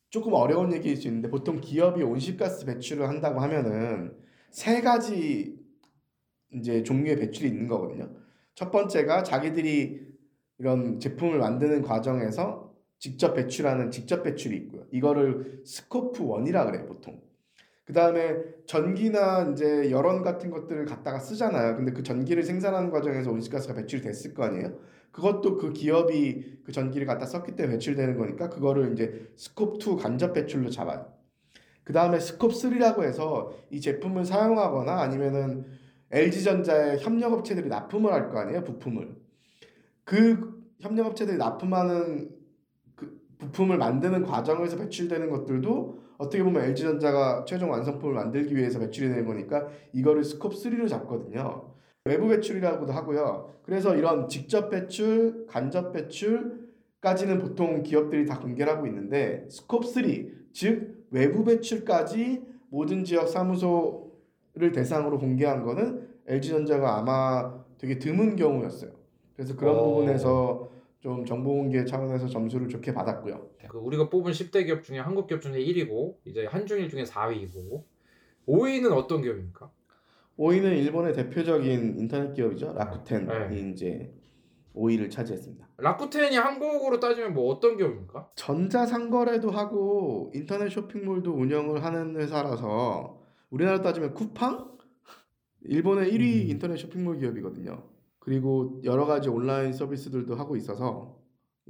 조금 어려운 얘기일 수 있는데 보통 기업이 온실가스 배출을 한다고 하면은 세 가지 이제 종류의 배출이 있는 거거든요. 첫 번째가 자기들이 이런 제품을 만드는 과정에서 직접 배출하는 직접 배출이 있고요. 이거를 스코프 1이라 그래요, 보통. 그 다음에 전기나 이제 열원 같은 것들을 갖다가 쓰잖아요. 근데 그 전기를 생산하는 과정에서 온실가스가 배출이 됐을 거 아니에요? 그것도 그 기업이 그 전기를 갖다 썼기 때문에 배출되는 거니까 그거를 이제 스콥 2 간접 배출로 잡아요. 그 다음에 스콥 3라고 해서 이 제품을 사용하거나 아니면은 LG전자의 협력업체들이 납품을 할 거 아니에요, 부품을. 그 협력업체들이 납품하는 그 부품을 만드는 과정에서 배출되는 것들도 어떻게 보면 LG전자가 최종 완성품을 만들기 위해서 배출이 되는 거니까 이거를 스콥 3로 잡거든요. 외부 배출이라고도 하고요. 그래서 이런 직접 배출, 간접 배출까지는 보통 기업들이 다 공개를 하고 있는데 스콥 3, 즉 외부 배출까지 모든 지역 사무소를 대상으로 공개한 거는 LG전자가 아마 되게 드문 경우였어요. 그래서 그런 어. 부분에서 좀 정보 공개 차원에서 점수를 좋게 받았고요. 그 우리가 뽑은 10대 기업 중에 한국 기업 중에 1위고 이제 한중일 중에 4위이고 5위는 어떤 기업입니까? 5위는 일본의 대표적인 인터넷 기업이죠. 라쿠텐이 네. 이제 5위를 차지했습니다. 라쿠텐이 한국으로 따지면 뭐 어떤 기업입니까? 전자상거래도 하고 인터넷 쇼핑몰도 운영을 하는 회사라서 우리나라 따지면 쿠팡? 일본의 1위 음. 인터넷 쇼핑몰 기업이거든요. 그리고 여러 가지 온라인 서비스들도 하고 있어서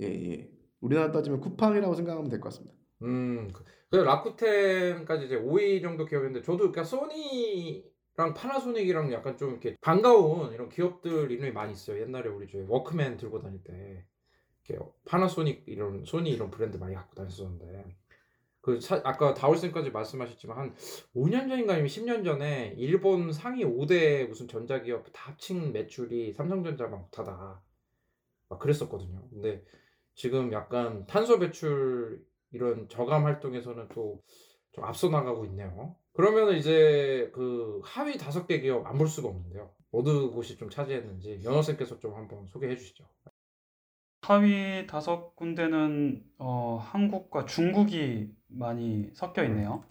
예, 예. 우리나라 따지면 쿠팡이라고 생각하면 될 것 같습니다. 음, 그- 그래서 라쿠텐까지 이제 5위 정도 기업인데 저도 그러니까 소니 랑 파나소닉이랑 약간 좀 이렇게 반가운 이런 기업들 이름이 많이 있어요. 옛날에 우리 저 워크맨 들고 다닐 때 이렇게 파나소닉 이런 소니 이런 브랜드 많이 갖고 다녔었는데 그 사- 아까 다울쌤까지 말씀하셨지만 한 5년 전인가 아니면 10년 전에 일본 상위 5대 무슨 전자기업 다 합친 매출이 삼성전자만 못하다 막 그랬었거든요. 근데 지금 약간 탄소 배출 이런 저감 활동에서는 또 좀 앞서 나가고 있네요. 그러면 이제 그 하위 다섯 개 기업 안 볼 수가 없는데요. 어느 곳이 좀 차지했는지 연호 쌤께서 좀 한번 소개해 주시죠. 하위 다섯 군데는 어, 한국과 중국이 많이 섞여 있네요.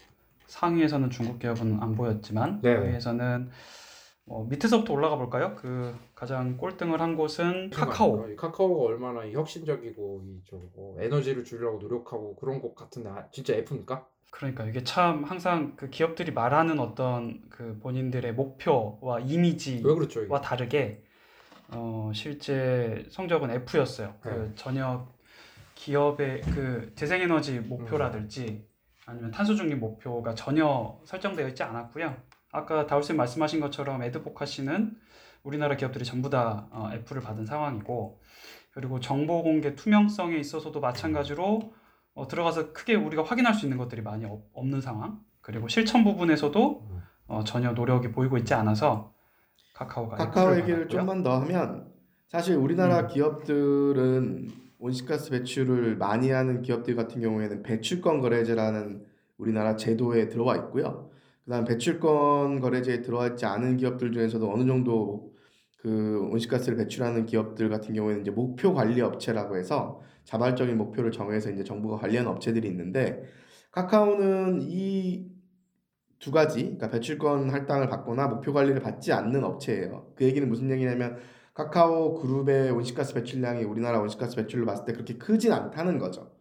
상위에서는 중국 기업은 안 보였지만 네. 하위에서는 어, 밑에서부터 올라가 볼까요? 그 가장 꼴등을 한 곳은 카카오. 이 카카오가 얼마나 이 혁신적이고 이저 뭐 에너지를 줄이려고 노력하고 그런 곳 같은데 아, 진짜 F입니까? 그러니까 이게 참 항상 그 기업들이 말하는 어떤 그 본인들의 목표와 이미지와 왜 그렇죠? 다르게 어, 실제 성적은 F였어요. 그 네. 전혀 기업의 그 재생에너지 목표라든지 아니면 탄소 중립 목표가 전혀 설정되어 있지 않았고요. 아까 다울쌤 말씀하신 것처럼 에드포카시는 우리나라 기업들이 전부 다 어, F를 받은 상황이고 그리고 정보 공개 투명성에 있어서도 마찬가지로 어, 들어가서 크게 우리가 확인할 수 있는 것들이 많이 없, 없는 상황 그리고 실천 부분에서도 음. 어, 전혀 노력이 보이고 있지 않아서 카카오가 카카오 얘기를. 좀만 더 하면 사실 우리나라 음. 기업들은 온실가스 배출을 많이 하는 기업들 같은 경우에는 배출권 거래제라는 우리나라 제도에 들어와 있고요. 그다음 배출권 거래제에 들어와 있지 않은 기업들 중에서도 어느 정도 그 온실가스를 배출하는 기업들 같은 경우에는 이제 목표 관리 업체라고 해서 자발적인 목표를 정해서 이제 정부가 관리하는 업체들이 있는데 카카오는 이 두 가지, 그러니까 배출권 할당을 받거나 목표 관리를 받지 않는 업체예요. 그 얘기는 무슨 얘기냐면 카카오 그룹의 온실가스 배출량이 우리나라 온실가스 배출로 봤을 때 그렇게 크진 않다는 거죠.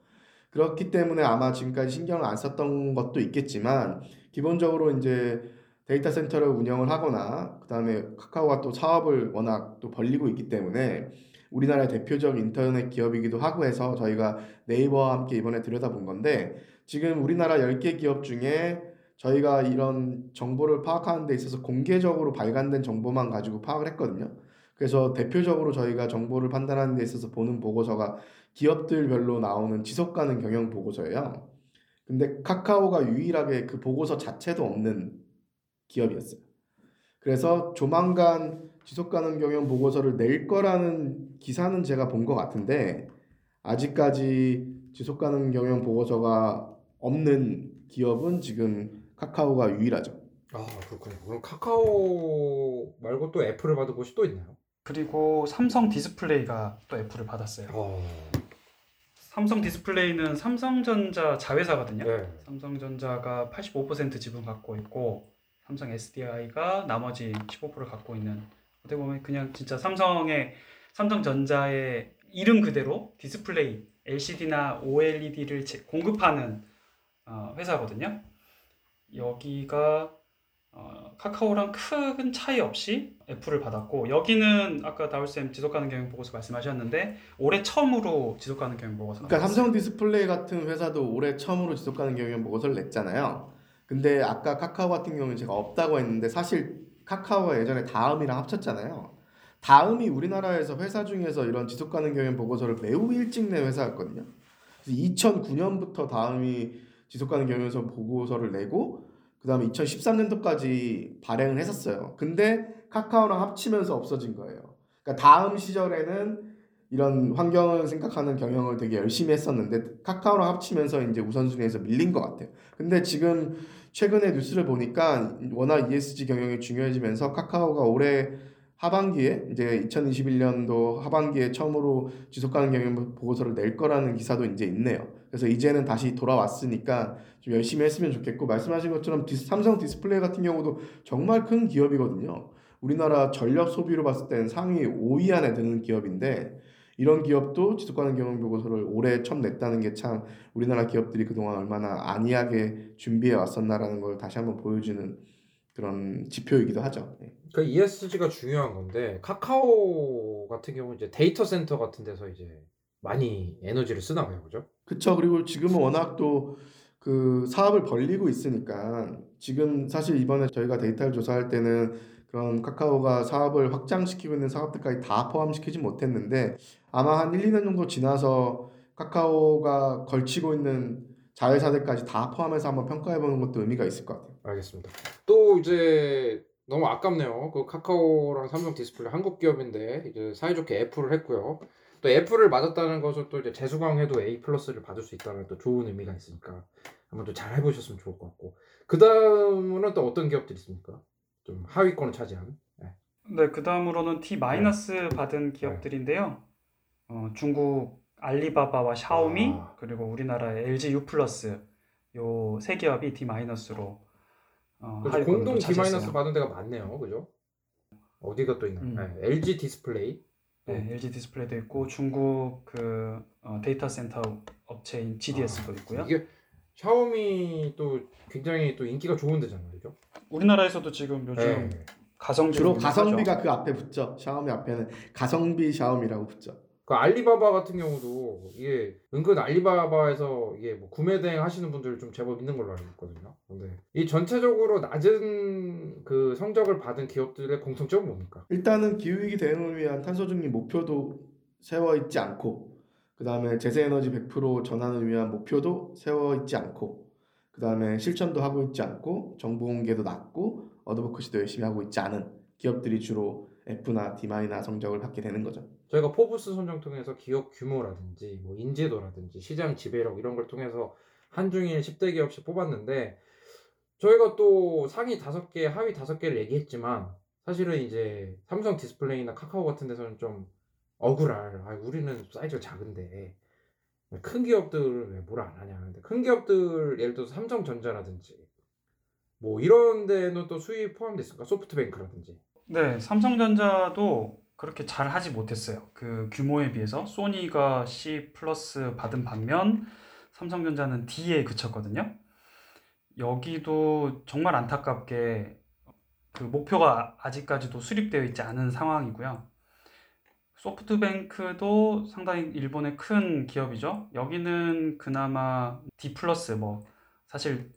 그렇기 때문에 아마 지금까지 신경을 안 썼던 것도 있겠지만 기본적으로 이제 데이터 센터를 운영을 하거나 그다음에 카카오가 또 사업을 워낙 또 벌리고 있기 때문에 우리나라의 대표적 인터넷 기업이기도 하고 해서 저희가 네이버와 함께 이번에 들여다본 건데 지금 우리나라 10개 기업 중에 저희가 이런 정보를 파악하는 데 있어서 공개적으로 발간된 정보만 가지고 파악을 했거든요. 그래서 대표적으로 저희가 정보를 판단하는 데 있어서 보는 보고서가 기업들별로 나오는 지속 가능 경영 보고서예요. 근데 카카오가 유일하게 그 보고서 자체도 없는 기업이었어요. 그래서 조만간 지속 가능 경영 보고서를 낼 거라는 기사는 제가 본 것 같은데 아직까지 지속 가능 경영 보고서가 없는 기업은 지금 카카오가 유일하죠. 아 그렇군요. 그럼 카카오 말고 또 F를 받은 곳이 또 있나요? 그리고 삼성 디스플레이가 또 F를 받았어요. 어, 삼성 디스플레이는 삼성전자 자회사거든요. 네. 삼성전자가 85% 지분 갖고 있고 삼성 SDI가 나머지 15%를 갖고 있는 어떻게 보면 그냥 진짜 삼성의 삼성전자의 이름 그대로 디스플레이 LCD나 OLED를 공급하는 어, 회사거든요. 여기가 어, 카카오랑 큰 차이 없이 F를 받았고 여기는 아까 다울쌤 지속가능 경영 보고서 말씀하셨는데 올해 처음으로 지속가능 경영 보고서 그러니까 나왔어요. 삼성 디스플레이 같은 회사도 올해 처음으로 지속 가능 경영 보고서를 냈잖아요. 근데 아까 카카오 같은 경우는 제가 없다고 했는데 사실 카카오가 예전에 다음이랑 합쳤잖아요. 다음이 우리나라에서 회사 중에서 이런 지속 가능 경영 보고서를 매우 일찍 낸 회사였거든요. 그래서 2009년부터 다음이 지속 가능 경영서 보고서를 내고 그다음에 2013년도까지 발행을 했었어요. 근데 카카오랑 합치면서 없어진 거예요. 그러니까 다음 시절에는 이런 환경을 생각하는 경영을 되게 열심히 했었는데 카카오랑 합치면서 이제 우선순위에서 밀린 것 같아요. 근데 지금 최근에 뉴스를 보니까 워낙 ESG 경영이 중요해지면서 카카오가 올해 하반기에 이제 2021년도 하반기에 처음으로 지속 가능 경영 보고서를 낼 거라는 기사도 이제 있네요. 그래서 이제는 다시 돌아왔으니까 좀 열심히 했으면 좋겠고 말씀하신 것처럼 삼성 디스플레이 같은 경우도 정말 큰 기업이거든요. 우리나라 전력 소비로 봤을 때는 상위 5위 안에 드는 기업인데 이런 기업도 지속 가능 경영 보고서를 올해 처음 냈다는 게 참 우리나라 기업들이 그동안 얼마나 안이하게 준비해 왔었나라는 걸 다시 한번 보여주는 그런 지표이기도 하죠. 네. 그 ESG가 중요한 건데 카카오 같은 경우 이제 데이터 센터 같은 데서 이제 많이 에너지를 쓰나 봐요, 그죠? 그쵸. 그리고 지금은 워낙 또 그 사업을 벌리고 있으니까 지금 사실 이번에 저희가 데이터를 조사할 때는 그런 카카오가 사업을 확장시키고 있는 사업들까지 다 포함시키지 못했는데 아마 한 1, 2년 정도 지나서 카카오가 걸치고 있는 자회사들까지 다 포함해서 한번 평가해 보는 것도 의미가 있을 것 같아요. 알겠습니다. 또 이제 너무 아깝네요. 그 카카오랑 삼성 디스플레이 한국 기업인데 이제 사이좋게 F를 했고요. 또 F를 맞았다는 것은 또 이제 재수강해도 A 플러스를 받을 수 있다는 또 좋은 의미가 있으니까 한번 또 잘 해보셨으면 좋을 것 같고 그 다음은 또 어떤 기업들이 있습니까? 좀 하위권을 차지한. 네. 네, 그 다음으로는 D 마이너스 받은 기업들인데요. 어, 중국 알리바바와 샤오미 아. 그리고 우리나라의 LG U 플러스 요 세 기업이 D 마이너스로 어, 하위권으로 공동 D. 마이너스 받은 데가 많네요, 그죠? 어디가 또 있나요? 음. 네, LG 디스플레이. 네, LG 디스플레이도 있고 중국 그 어, 데이터 센터 업체인 GDS도 아, 있고요. 이게 샤오미 또 굉장히 또 인기가 좋은 데잖아요, 그죠? 우리나라에서도 지금 요즘 네. 가성비 주로 가성비가 그 앞에 붙죠. 샤오미 앞에는 가성비 샤오미라고 붙죠. 그 알리바바 같은 경우도 이게 은근 알리바바에서 이게 뭐 구매 대행 하시는 분들 좀 제법 있는 걸로 알고 있거든요. 근데 이 전체적으로 낮은 그 성적을 받은 기업들의 공통점은 뭡니까? 일단은 기후위기 대응을 위한 탄소 중립 목표도 세워 있지 않고 그 다음에 재생에너지 100% 전환을 위한 목표도 세워 있지 않고 그 다음에 실천도 하고 있지 않고 정보 공개도 낮고 advocacy도 열심히 하고 있지 않은 기업들이 주로 F나 D마이너스 성적을 받게 되는 거죠. 저희가 포브스 선정 통해서 기업 규모라든지 뭐 인지도라든지 시장 지배력 이런 걸 통해서 한중일 10대 기업씩 뽑았는데 저희가 또 상위 5개, 하위 5개를 얘기했지만 사실은 이제 삼성 디스플레이나 카카오 같은 데서는 좀 억울할. 아, 우리는 사이즈가 작은데. 큰 기업들은 왜뭘 안 하냐 근데. 큰 기업들 예를 들어서 삼성전자라든지. 뭐 이런 데는 또 수입 포함돼 있을까. 소프트뱅크라든지. 네, 삼성전자도 그렇게 잘 하지 못했어요. 그 규모에 비해서. 소니가 C 플러스 받은 반면 삼성전자는 D에 그쳤거든요. 여기도 정말 안타깝게 그 목표가 아직까지도 수립되어 있지 않은 상황이고요. 소프트뱅크도 상당히 일본의 큰 기업이죠. 여기는 그나마 D 플러스 뭐 사실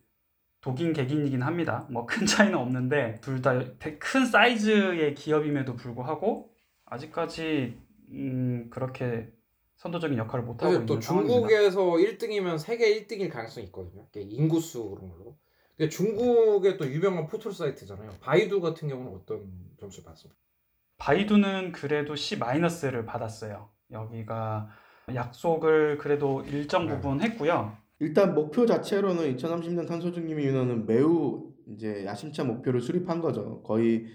독인 객인이긴 합니다. 뭐 큰 차이는 없는데 둘 다 큰 사이즈의 기업임에도 불구하고 아직까지 음, 그렇게 선도적인 역할을 못 하고 또 있는 상황입니다. 중국에서 1등이면 세계 1등일 가능성이 있거든요. 인구수 그런 걸로. 근데 중국의 또 유명한 포털 사이트잖아요. 바이두 같은 경우는 어떤 점수 받습니까? 바이두는 그래도 C-를 받았어요. 여기가 약속을 그래도 일정 네. 부분 했고요. 일단 목표 자체로는 2030년 탄소 중립 위원회는 매우 이제 야심찬 목표를 수립한 거죠. 거의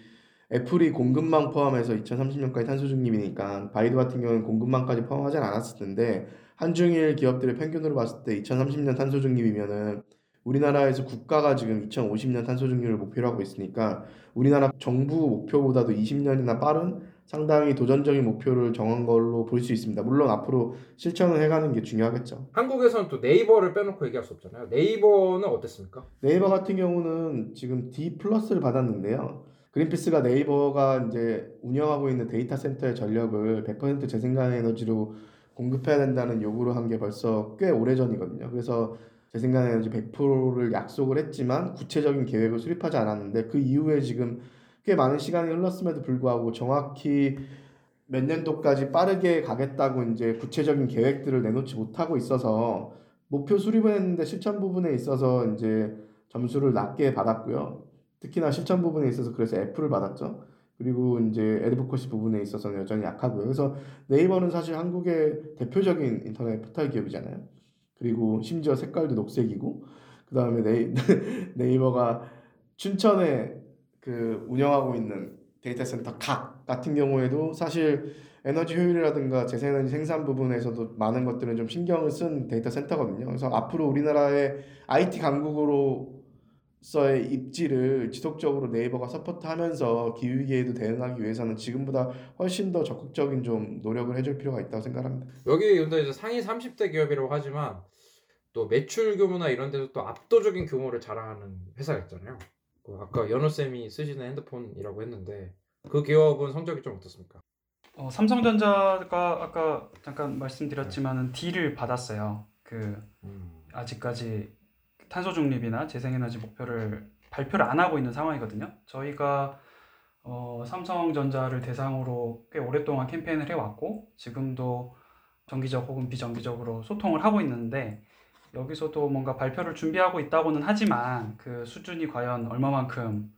애플이 공급망 포함해서 2030년까지 탄소 중립이니까 바이두 같은 경우는 공급망까지 포함하지 않았을 텐데 한중일 기업들의 평균으로 봤을 때 2030년 탄소 중립이면은 우리나라에서 국가가 지금 2050년 탄소 중립을 목표로 하고 있으니까 우리나라 정부 목표보다도 20년이나 빠른 상당히 도전적인 목표를 정한 걸로 볼 수 있습니다. 물론 앞으로 실천을 해가는 게 중요하겠죠. 한국에서는 또 네이버를 빼놓고 얘기할 수 없잖아요. 네이버는 어땠습니까? 네이버 같은 경우는 지금 D 플러스를 받았는데요. 그린피스가 네이버가 이제 운영하고 있는 데이터 센터의 전력을 100% 재생산 에너지로 공급해야 된다는 요구를 한 게 벌써 꽤 오래 전이거든요. 그래서 재생산 에너지 100%를 약속을 했지만 구체적인 계획을 수립하지 않았는데 그 이후에 지금 꽤 많은 시간이 흘렀음에도 불구하고 정확히 몇 년도까지 빠르게 가겠다고 이제 구체적인 계획들을 내놓지 못하고 있어서 목표 수립은 했는데 실천 부분에 있어서 이제 점수를 낮게 받았고요. 특히나 실천 부분에 있어서 그래서 F를 받았죠. 그리고 이제 에드보커시 부분에 있어서는 여전히 약하고요. 그래서 네이버는 사실 한국의 대표적인 인터넷 포털 기업이잖아요. 그리고 심지어 색깔도 녹색이고 그 다음에 네이, 네이버가 춘천에 그 운영하고 있는 데이터 센터 각 같은 경우에도 사실 에너지 효율이라든가 재생에너지 생산 부분에서도 많은 것들은 좀 신경을 쓴 데이터 센터거든요. 그래서 앞으로 우리나라의 IT 강국으로 서의 입지를 지속적으로 네이버가 support하면서 기후위기에도 대응하기 위해서는 지금보다 훨씬 더 적극적인 좀 노력을 해줄 필요가 있다고 생각합니다. 여기 근데 이제 상위 30대 기업이라고 하지만 또 매출 규모나 이런 데서 또 압도적인 규모를 자랑하는 회사가 있잖아요. 그 아까 연호 쌤이 쓰시는 핸드폰이라고 했는데 그 기업은 성적이 좀 어떻습니까? 어, 삼성전자가 아까 잠깐 말씀드렸지만은 D를 받았어요. 그 음. 아직까지 탄소 중립이나 재생에너지 목표를 발표를 안 하고 있는 상황이거든요. 저희가 어, 삼성전자를 대상으로 꽤 오랫동안 캠페인을 해왔고 지금도 정기적 혹은 비정기적으로 소통을 하고 있는데 여기서도 뭔가 발표를 준비하고 있다고는 하지만 그 수준이 과연 얼마만큼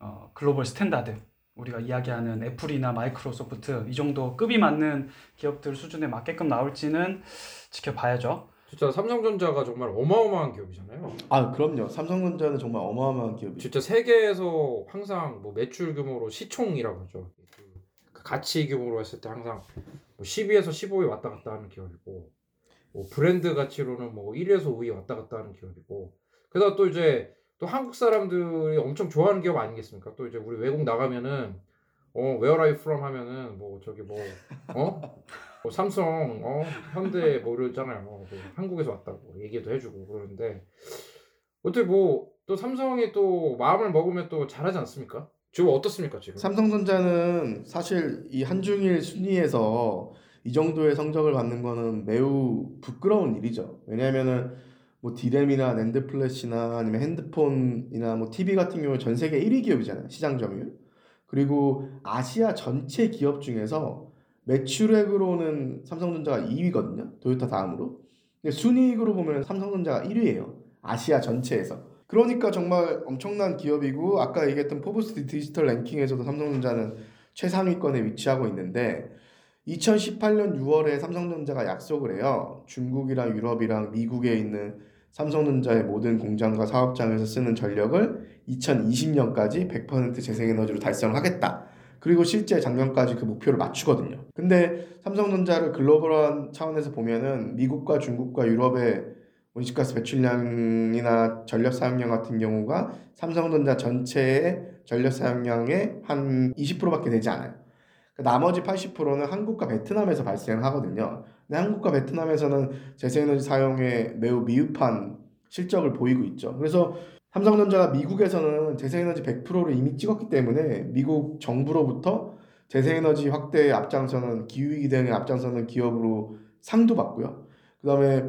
어, global standard 우리가 이야기하는 애플이나 마이크로소프트 이 정도 급이 맞는 기업들 수준에 맞게끔 나올지는 지켜봐야죠. 진짜 삼성전자가 정말 어마어마한 기업이잖아요. 아 그럼요. 삼성전자는 정말 어마어마한 기업이죠. 진짜 세계에서 항상 뭐 매출 규모로 시총이라고 하죠. 그 가치 규모로 했을 때 항상 뭐 12에서 15에 왔다 갔다 하는 기업이고 뭐 브랜드 가치로는 뭐 1에서 5위 왔다 갔다 하는 기업이고 그러다 또 이제 또 한국 사람들이 엄청 좋아하는 기업 아니겠습니까? 또 이제 우리 외국 나가면은 어 where are you from 하면은 뭐 저기 뭐 어? 뭐 삼성 어 현대 뭐 이러잖아요. 뭐 한국에서 왔다고 얘기도 해주고 그러는데 어떻게 뭐 또 삼성이 또 마음을 먹으면 또 잘하지 않습니까? 지금 어떻습니까 지금? 삼성전자는 사실 이 한중일 순위에서 이 정도의 성적을 받는 거는 매우 부끄러운 일이죠. 왜냐하면은 뭐 디램이나 낸드 플래시나 아니면 핸드폰이나 뭐 TV 같은 경우 전 세계 1위 기업이잖아요. 시장 점유율. 그리고 아시아 전체 기업 중에서 매출액으로는 삼성전자가 2위거든요. 토요타 다음으로. 근데 순이익으로 보면 삼성전자가 1위예요. 아시아 전체에서. 그러니까 정말 엄청난 기업이고 아까 얘기했던 포브스 디지털 랭킹에서도 삼성전자는 최상위권에 위치하고 있는데 2018년 6월에 삼성전자가 약속을 해요. 중국이랑 유럽이랑 미국에 있는 삼성전자의 모든 공장과 사업장에서 쓰는 전력을 2020년까지 100% 재생에너지로 달성하겠다. 그리고 실제 작년까지 그 목표를 맞추거든요. 근데 삼성전자를 글로벌한 차원에서 보면은 미국과 중국과 유럽의 온실가스 배출량이나 전력 사용량 같은 경우가 삼성전자 전체의 전력 사용량의 한 20%밖에 되지 않아요. 그 나머지 80%는 한국과 베트남에서 발생하거든요. 근데 한국과 베트남에서는 재생에너지 사용에 매우 미흡한 실적을 보이고 있죠. 그래서 삼성전자가 미국에서는 재생에너지 100%를 이미 찍었기 때문에 미국 정부로부터 재생에너지 확대에 앞장서는 기후위기 대응에 앞장서는 기업으로 상도 받고요. 그다음에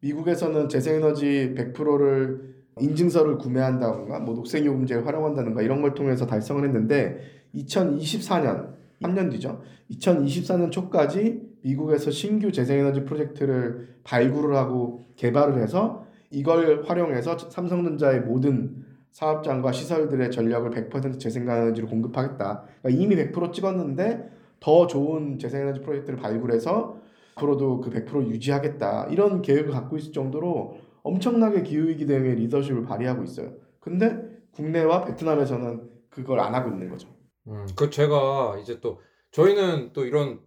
미국에서는 재생에너지 100%를 인증서를 구매한다던가 뭐 녹색요금제를 활용한다든가 이런 걸 통해서 달성을 했는데 2024년 3년 뒤죠. 2024년 초까지 미국에서 신규 재생에너지 프로젝트를 발굴을 하고 개발을 해서 이걸 활용해서 삼성전자의 모든 사업장과 시설들의 전력을 100% 재생에너지로 공급하겠다. 그러니까 이미 100% 찍었는데 더 좋은 재생에너지 프로젝트를 발굴해서 앞으로도 그 100% 유지하겠다. 이런 계획을 갖고 있을 정도로 엄청나게 기후위기 대응에 리더십을 발휘하고 있어요. 근데 국내와 베트남에서는 그걸 안 하고 있는 거죠. 음, 그 제가 이제 또 저희는 또 이런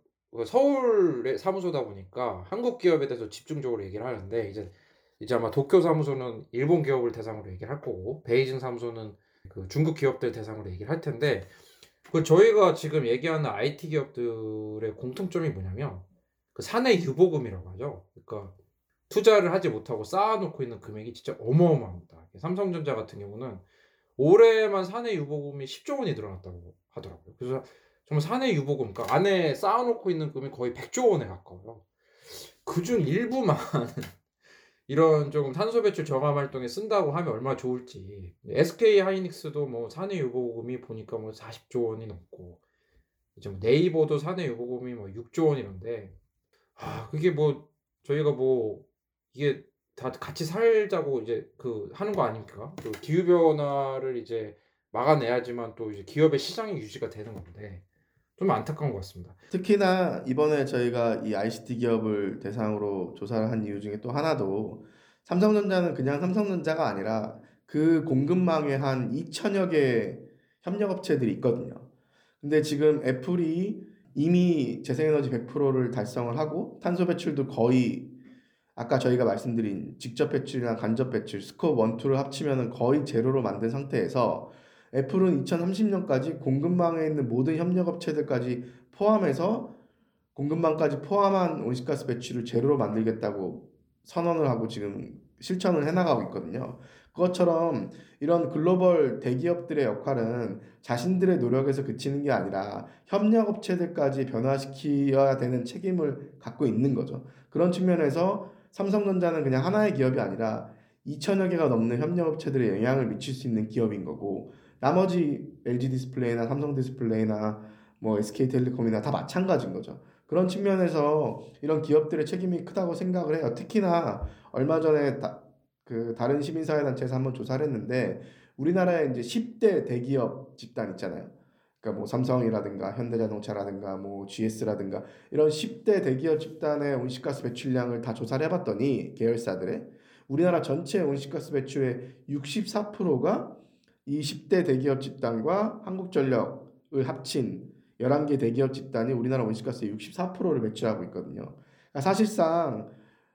서울의 사무소다 보니까 한국 기업에 대해서 집중적으로 얘기를 하는데 이제 이제 아마 도쿄 사무소는 일본 기업을 대상으로 얘기를 할 거고 베이징 사무소는 그 중국 기업들 대상으로 얘기를 할 텐데 그 저희가 지금 얘기하는 IT 기업들의 공통점이 뭐냐면 그 사내 유보금이라고 하죠. 그러니까 투자를 하지 못하고 쌓아놓고 있는 금액이 진짜 어마어마합니다. 삼성전자 같은 경우는 올해만 사내 유보금이 10조 원이 늘어났다고 하더라고요. 그래서 정말 사내 유보금, 그러니까 안에 쌓아놓고 있는 금이 거의 100조 원에 가까워요. 그중 일부만 이런 조금 탄소 배출 저감 활동에 쓴다고 하면 얼마나 좋을지. SK 하이닉스도 뭐 사내 유보금이 보니까 뭐 40조 원이 넘고 이제 뭐 네이버도 사내 유보금이 뭐 6조 원이런데 아 그게 뭐 저희가 뭐 이게 다 같이 살자고 이제 그 하는 거 아닙니까? 그 기후 변화를 이제 막아내야지만 또 이제 기업의 시장이 유지가 되는 건데 좀 안타까운 것 같습니다. 특히나 이번에 저희가 이 ICT 기업을 대상으로 조사를 한 이유 중에 또 하나도 삼성전자는 그냥 삼성전자가 아니라 그 공급망에 한 2천여 개 협력업체들이 있거든요. 근데 지금 애플이 이미 재생에너지 100%를 달성을 하고 탄소 배출도 거의 아까 저희가 말씀드린 직접 배출이나 간접 배출 스코어 1, 2를 합치면 거의 제로로 만든 상태에서 애플은 2030년까지 공급망에 있는 모든 협력업체들까지 포함해서 공급망까지 포함한 온실가스 배출을 제로로 만들겠다고 선언을 하고 지금 실천을 해나가고 있거든요. 그것처럼 이런 글로벌 대기업들의 역할은 자신들의 노력에서 그치는 게 아니라 협력업체들까지 변화시켜야 되는 책임을 갖고 있는 거죠. 그런 측면에서 삼성전자는 그냥 하나의 기업이 아니라 2천여 개가 넘는 협력업체들에 영향을 미칠 수 있는 기업인 거고 나머지 LG 디스플레이나 삼성 디스플레이나 뭐 SK텔레콤이나 다 마찬가지인 거죠. 그런 측면에서 이런 기업들의 책임이 크다고 생각을 해요. 특히나 얼마 전에 다, 그 다른 시민사회 단체에서 한번 조사를 했는데 우리나라에 이제 10대 대기업 집단 있잖아요. 그러니까 뭐 삼성이라든가 현대자동차라든가 뭐 GS라든가 이런 10대 대기업 집단의 온실가스 배출량을 다 조사를 해봤더니 계열사들의 우리나라 전체 온실가스 배출의 64%가 이 10대 대기업 집단과 한국전력을 합친 11개 대기업 집단이 우리나라 온실가스의 64%를 배출하고 있거든요. 그러니까 사실상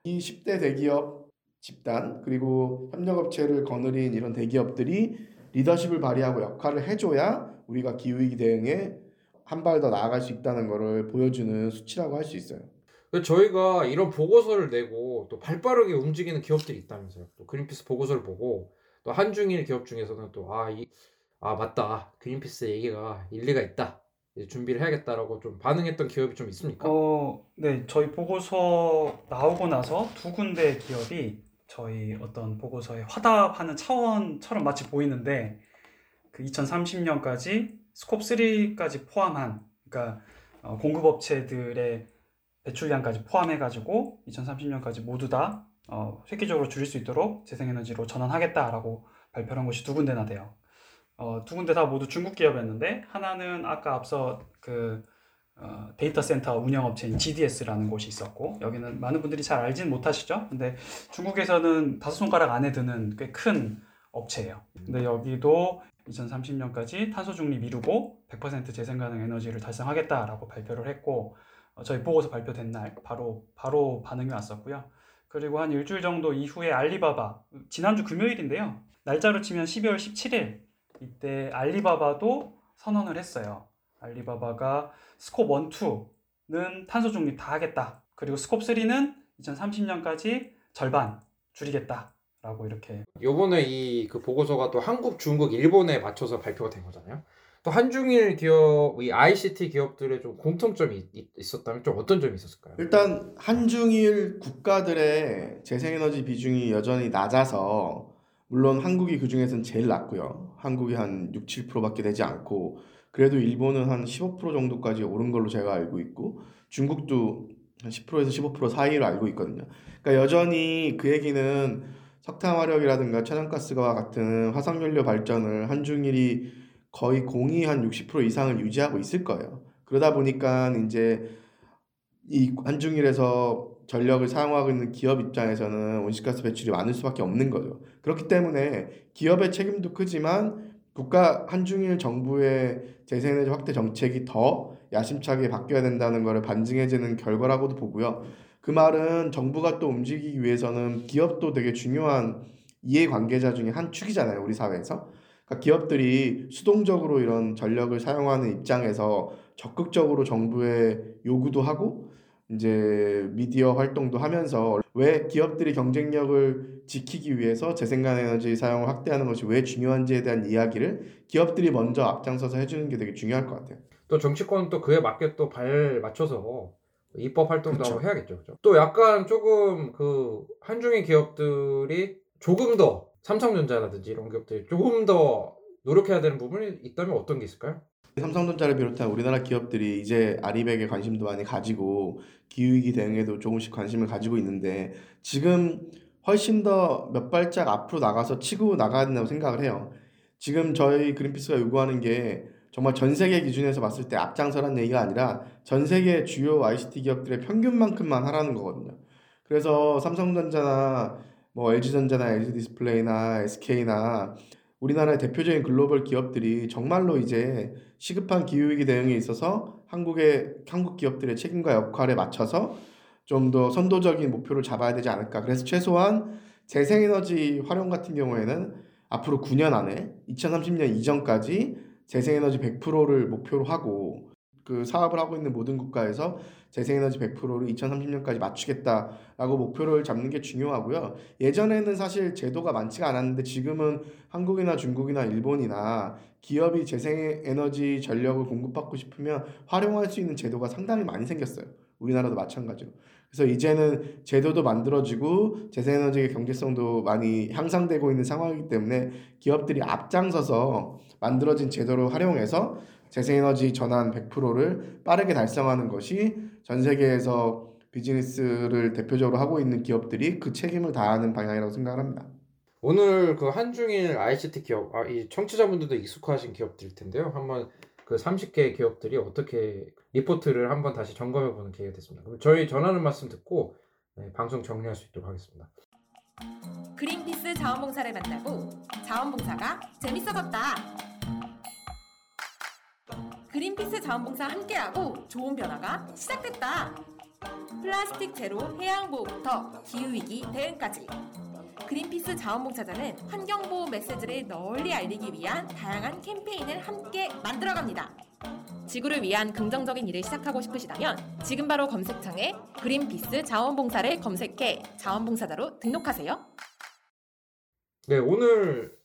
이 10대 대기업 집단 그리고 협력업체를 거느린 이런 대기업들이 리더십을 발휘하고 역할을 해줘야 우리가 기후위기 대응에 한 발 더 나아갈 수 있다는 것을 보여주는 수치라고 할 수 있어요. 그래서 저희가 이런 보고서를 내고 또 발빠르게 움직이는 기업들이 있다면서요. 또 그린피스 보고서를 보고 또 한중일 기업 중에서는 또 아 이 아 맞다. 그린피스 얘기가 일리가 있다. 이제 준비를 해야겠다라고 좀 반응했던 기업이 좀 있습니까? 어, 네, 저희 보고서 나오고 나서 두 군데 기업이 저희 어떤 보고서에 화답하는 차원처럼 마치 보이는데 그 2030년까지 스콥 3까지 포함한 그러니까 어, 공급업체들의 배출량까지 포함해가지고 2030년까지 모두 다 어, 획기적으로 줄일 수 있도록 재생에너지로 전환하겠다라고 발표한 를 것이 두 군데나 돼요. 어, 두 군데 다 모두 중국 기업이었는데 하나는 아까 앞서 그 어, 데이터 센터 운영 업체인 GDS라는 곳이 있었고 여기는 많은 분들이 잘 알진 못하시죠. 근데 중국에서는 다섯 손가락 안에 드는 꽤 큰 업체예요. 근데 여기도 2030년까지 탄소 중립 이루고 100% 재생 가능 에너지를 달성하겠다라고 발표를 했고 어, 저희 보고서 발표된 날 바로 바로 반응이 왔었고요. 그리고 한 일주일 정도 이후에 알리바바 지난주 금요일인데요. 날짜로 치면 12월 17일 이때 알리바바도 선언을 했어요. 알리바바가 스콥 1, 2는 탄소 중립 다 하겠다. 그리고 스콥 3는 2030년까지 절반 줄이겠다 라고 이렇게 요번에 이 그 보고서가 또 한국, 중국, 일본에 맞춰서 발표가 된 거잖아요. 또 한중일 기업, 이 ICT 기업들의 좀 공통점이 있었다면 좀 어떤 점이 있었을까요? 일단 한중일 국가들의 재생에너지 비중이 여전히 낮아서 물론 한국이 그 중에서는 제일 낮고요. 한국이 한 6, 7%밖에 되지 않고 그래도 일본은 한 15% 정도까지 오른 걸로 제가 알고 있고 중국도 한 10%에서 15% 사이로 알고 있거든요. 그러니까 여전히 그 얘기는 석탄 화력이라든가 천연가스와 같은 화석연료 발전을 한중일이 거의 공이 한 60% 이상을 유지하고 있을 거예요. 그러다 보니까 이제 이 한중일에서 전력을 사용하고 있는 기업 입장에서는 온실가스 배출이 많을 수밖에 없는 거죠. 그렇기 때문에 기업의 책임도 크지만 국가 한중일 정부의 재생에너지 확대 정책이 더 야심차게 바뀌어야 된다는 것을 반증해주는 결과라고도 보고요. 그 말은 정부가 또 움직이기 위해서는 기업도 되게 중요한 이해관계자 중에 한 축이잖아요, 우리 사회에서. 그러니까 기업들이 수동적으로 이런 전력을 사용하는 입장에서 적극적으로 정부에 요구도 하고 이제 미디어 활동도 하면서 왜 기업들이 경쟁력을 지키기 위해서 재생간 에너지 사용을 확대하는 것이 왜 중요한지에 대한 이야기를 기업들이 먼저 앞장서서 해주는 게 되게 중요할 것 같아요. 또 정치권은 또 그에 맞게 또 발 맞춰서 입법 활동도. 하고 해야겠죠. 그죠? 또 약간 조금 그 한중일 기업들이 조금 더 삼성전자라든지 이런 기업들이 조금 더 노력해야 되는 부분이 있다면 어떤 게 있을까요? 삼성전자를 비롯한 우리나라 기업들이 이제 아리백에 관심도 많이 가지고 기후위기 대응에도 조금씩 관심을 가지고 있는데 지금 훨씬 더 몇 발짝 앞으로 나가서 치고 나가야 된다고 생각을 해요. 지금 저희 그린피스가 요구하는 게 정말 전 세계 기준에서 봤을 때 앞장서라는 얘기가 아니라 전 세계 주요 ICT 기업들의 평균만큼만 하라는 거거든요. 그래서 삼성전자나 뭐 LG전자나 LG디스플레이나 SK나 우리나라의 대표적인 글로벌 기업들이 정말로 이제 시급한 기후위기 대응에 있어서 한국의 한국 기업들의 책임과 역할에 맞춰서 좀 더 선도적인 목표를 잡아야 되지 않을까. 그래서 최소한 재생에너지 활용 같은 경우에는 앞으로 9년 안에 2030년 이전까지 재생에너지 100%를 목표로 하고 그 사업을 하고 있는 모든 국가에서 재생에너지 100%를 2030년까지 맞추겠다라고 목표를 잡는 게 중요하고요. 예전에는 사실 제도가 많지가 않았는데 지금은 한국이나 중국이나 일본이나 기업이 재생에너지 전력을 공급받고 싶으면 활용할 수 있는 제도가 상당히 많이 생겼어요. 우리나라도 마찬가지로. 그래서 이제는 제도도 만들어지고 재생에너지의 경제성도 많이 향상되고 있는 상황이기 때문에 기업들이 앞장서서 만들어진 제도를 활용해서 재생에너지 전환 100%를 빠르게 달성하는 것이 전 세계에서 비즈니스를 대표적으로 하고 있는 기업들이 그 책임을 다하는 방향이라고 생각을 합니다. 오늘 그 한중일 ICT 기업, 아, 이 청취자분들도 익숙하신 기업들일 텐데요. 한번 그 30개 기업들이 어떻게 리포트를 한번 다시 점검해 보는 기회가 됐습니다. 그럼 저희 전하는 말씀 듣고 네, 방송 정리할 수 있도록 하겠습니다. 그린피스 자원봉사를 만나고 자원봉사가 재밌어졌다. 그린피스 자원봉사 함께하고 좋은 변화가 시작됐다. 플라스틱 제로 해양 보호부터 기후 위기 대응까지. 그린피스 자원봉사자는 환경보호 메시지를 널리 알리기 위한 다양한 캠페인을 함께 만들어갑니다. 지구를 위한 긍정적인 일을 시작하고 싶으시다면 지금 바로 검색창에 그린피스 자원봉사를 검색해 자원봉사자로 등록하세요. 네, 오늘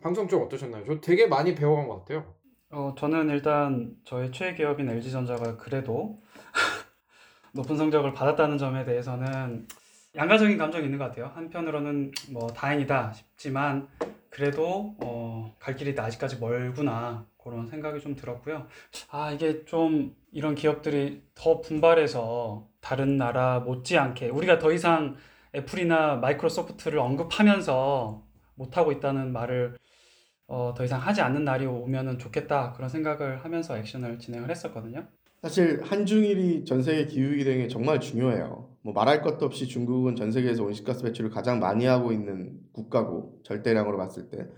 방송 좀 어떠셨나요? 저 되게 많이 배워간 것 같아요. 어, 저는 일단 저희 최애 기업인 LG전자가 그래도 높은 성적을 받았다는 점에 대해서는 양가적인 감정이 있는 것 같아요. 한편으로는 뭐 다행이다 싶지만 그래도 어, 갈 길이 아직까지 멀구나 그런 생각이 좀 들었고요. 아, 이게 좀 이런 기업들이 더 분발해서 다른 나라 못지않게 우리가 더 이상 애플이나 마이크로소프트를 언급하면서 못하고 있다는 말을 어, 더 이상 하지 않는 날이 오면은 좋겠다 그런 생각을 하면서 액션을 진행을 했었거든요. 사실 한중일이 전 세계 기후위기 대응에 정말 중요해요. 뭐 말할 것도 없이 중국은 전 세계에서 온실가스 배출을 가장 많이 하고 있는 국가고 절대량으로 봤을 때.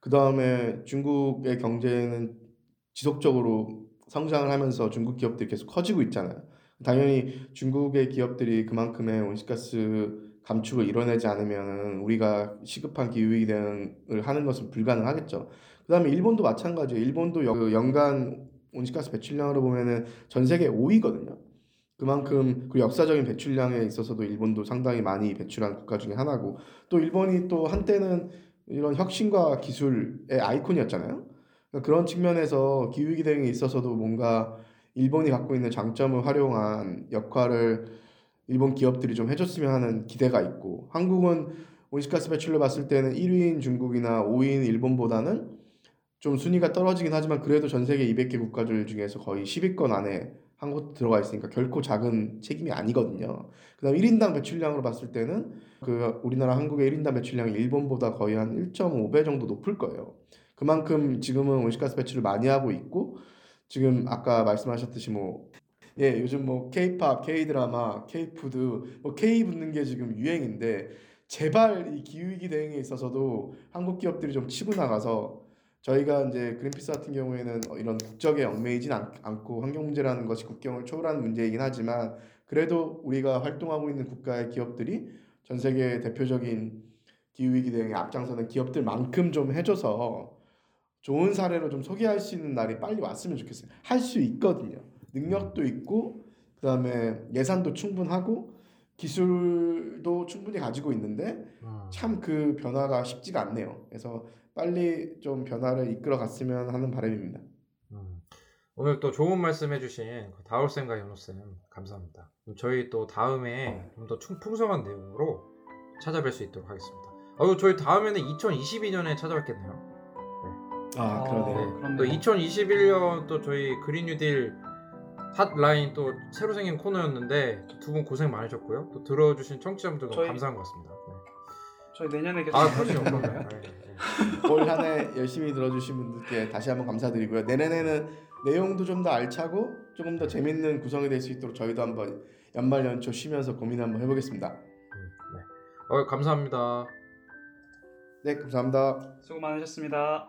그 다음에 중국의 경제는 지속적으로 성장을 하면서 중국 기업들이 계속 커지고 있잖아요. 당연히 중국의 기업들이 그만큼의 온실가스 감축을 이뤄내지 않으면 우리가 시급한 기후위기 대응을 하는 것은 불가능하겠죠. 그 다음에 일본도 마찬가지예요. 일본도 여- 그 연간 온실가스 배출량으로 보면은 전 세계 5위거든요. 그만큼 그 역사적인 배출량에 있어서도 일본도 상당히 많이 배출한 국가 중에 하나고 또 일본이 또 한때는 이런 혁신과 기술의 아이콘이었잖아요. 그러니까 그런 측면에서 기후위기 대응에 있어서도 뭔가 일본이 갖고 있는 장점을 활용한 역할을 일본 기업들이 좀 해줬으면 하는 기대가 있고 한국은 온실가스 배출로 봤을 때는 1위인 중국이나 5위인 일본보다는 좀 순위가 떨어지긴 하지만 그래도 전 세계 200개 국가들 중에서 거의 10위권 안에 한국도 들어가 있으니까 결코 작은 책임이 아니거든요. 그다음 1인당 배출량으로 봤을 때는 그 우리나라 한국의 1인당 배출량이 일본보다 거의 한 1.5배 정도 높을 거예요. 그만큼 지금은 온실가스 배출을 많이 하고 있고 지금 아까 말씀하셨듯이 뭐 예, 요즘 뭐 K-팝, K-드라마, K-푸드, 뭐 K 붙는 게 지금 유행인데 제발 이 기후위기 대응에 있어서도 한국 기업들이 좀 치고 나가서 저희가 이제 그린피스 같은 경우에는 어, 이런 국적에 얽매이진 않, 않고 환경 문제라는 것이 국경을 초월하는 문제이긴 하지만 그래도 우리가 활동하고 있는 국가의 기업들이 전 세계 대표적인 기후위기 대응에 앞장서는 기업들만큼 좀 해줘서 좋은 사례로 좀 소개할 수 있는 날이 빨리 왔으면 좋겠어요. 할 수 있거든요. 능력도 있고 그다음에 예산도 충분하고 기술도 충분히 가지고 있는데 참 그 변화가 쉽지가 않네요. 그래서 빨리 좀 변화를 이끌어 갔으면 하는 바람입니다. 음. 오늘 또 좋은 말씀 해주신 그 다울쌤과 연호 쌤 감사합니다. 그럼 저희 또 다음에 좀 더 풍성한 내용으로 찾아뵐 수 있도록 하겠습니다. 어, 저희 다음에는 2022년에 찾아뵙겠네요. 아, 그러네요. 그렇네요. 또 2021년 또 저희 그린 뉴딜 핫라인 또 새로 생긴 코너였는데 두 분 고생 많으셨고요. 또 들어주신 청취자분들도 저희- 감사한 것 같습니다. 네. 저희 내년에 계속 아 그렇죠. 있는 건가요? 네, 네. 올 한 해 열심히 들어주신 분들께 다시 한번 감사드리고요. 내년에는 내용도 좀 더 알차고 조금 더 재밌는 구성이 될 수 있도록 저희도 한번 연말 연초 쉬면서 고민 한번 해보겠습니다. 음, 네. 어, 감사합니다. 네, 감사합니다. 수고 많으셨습니다.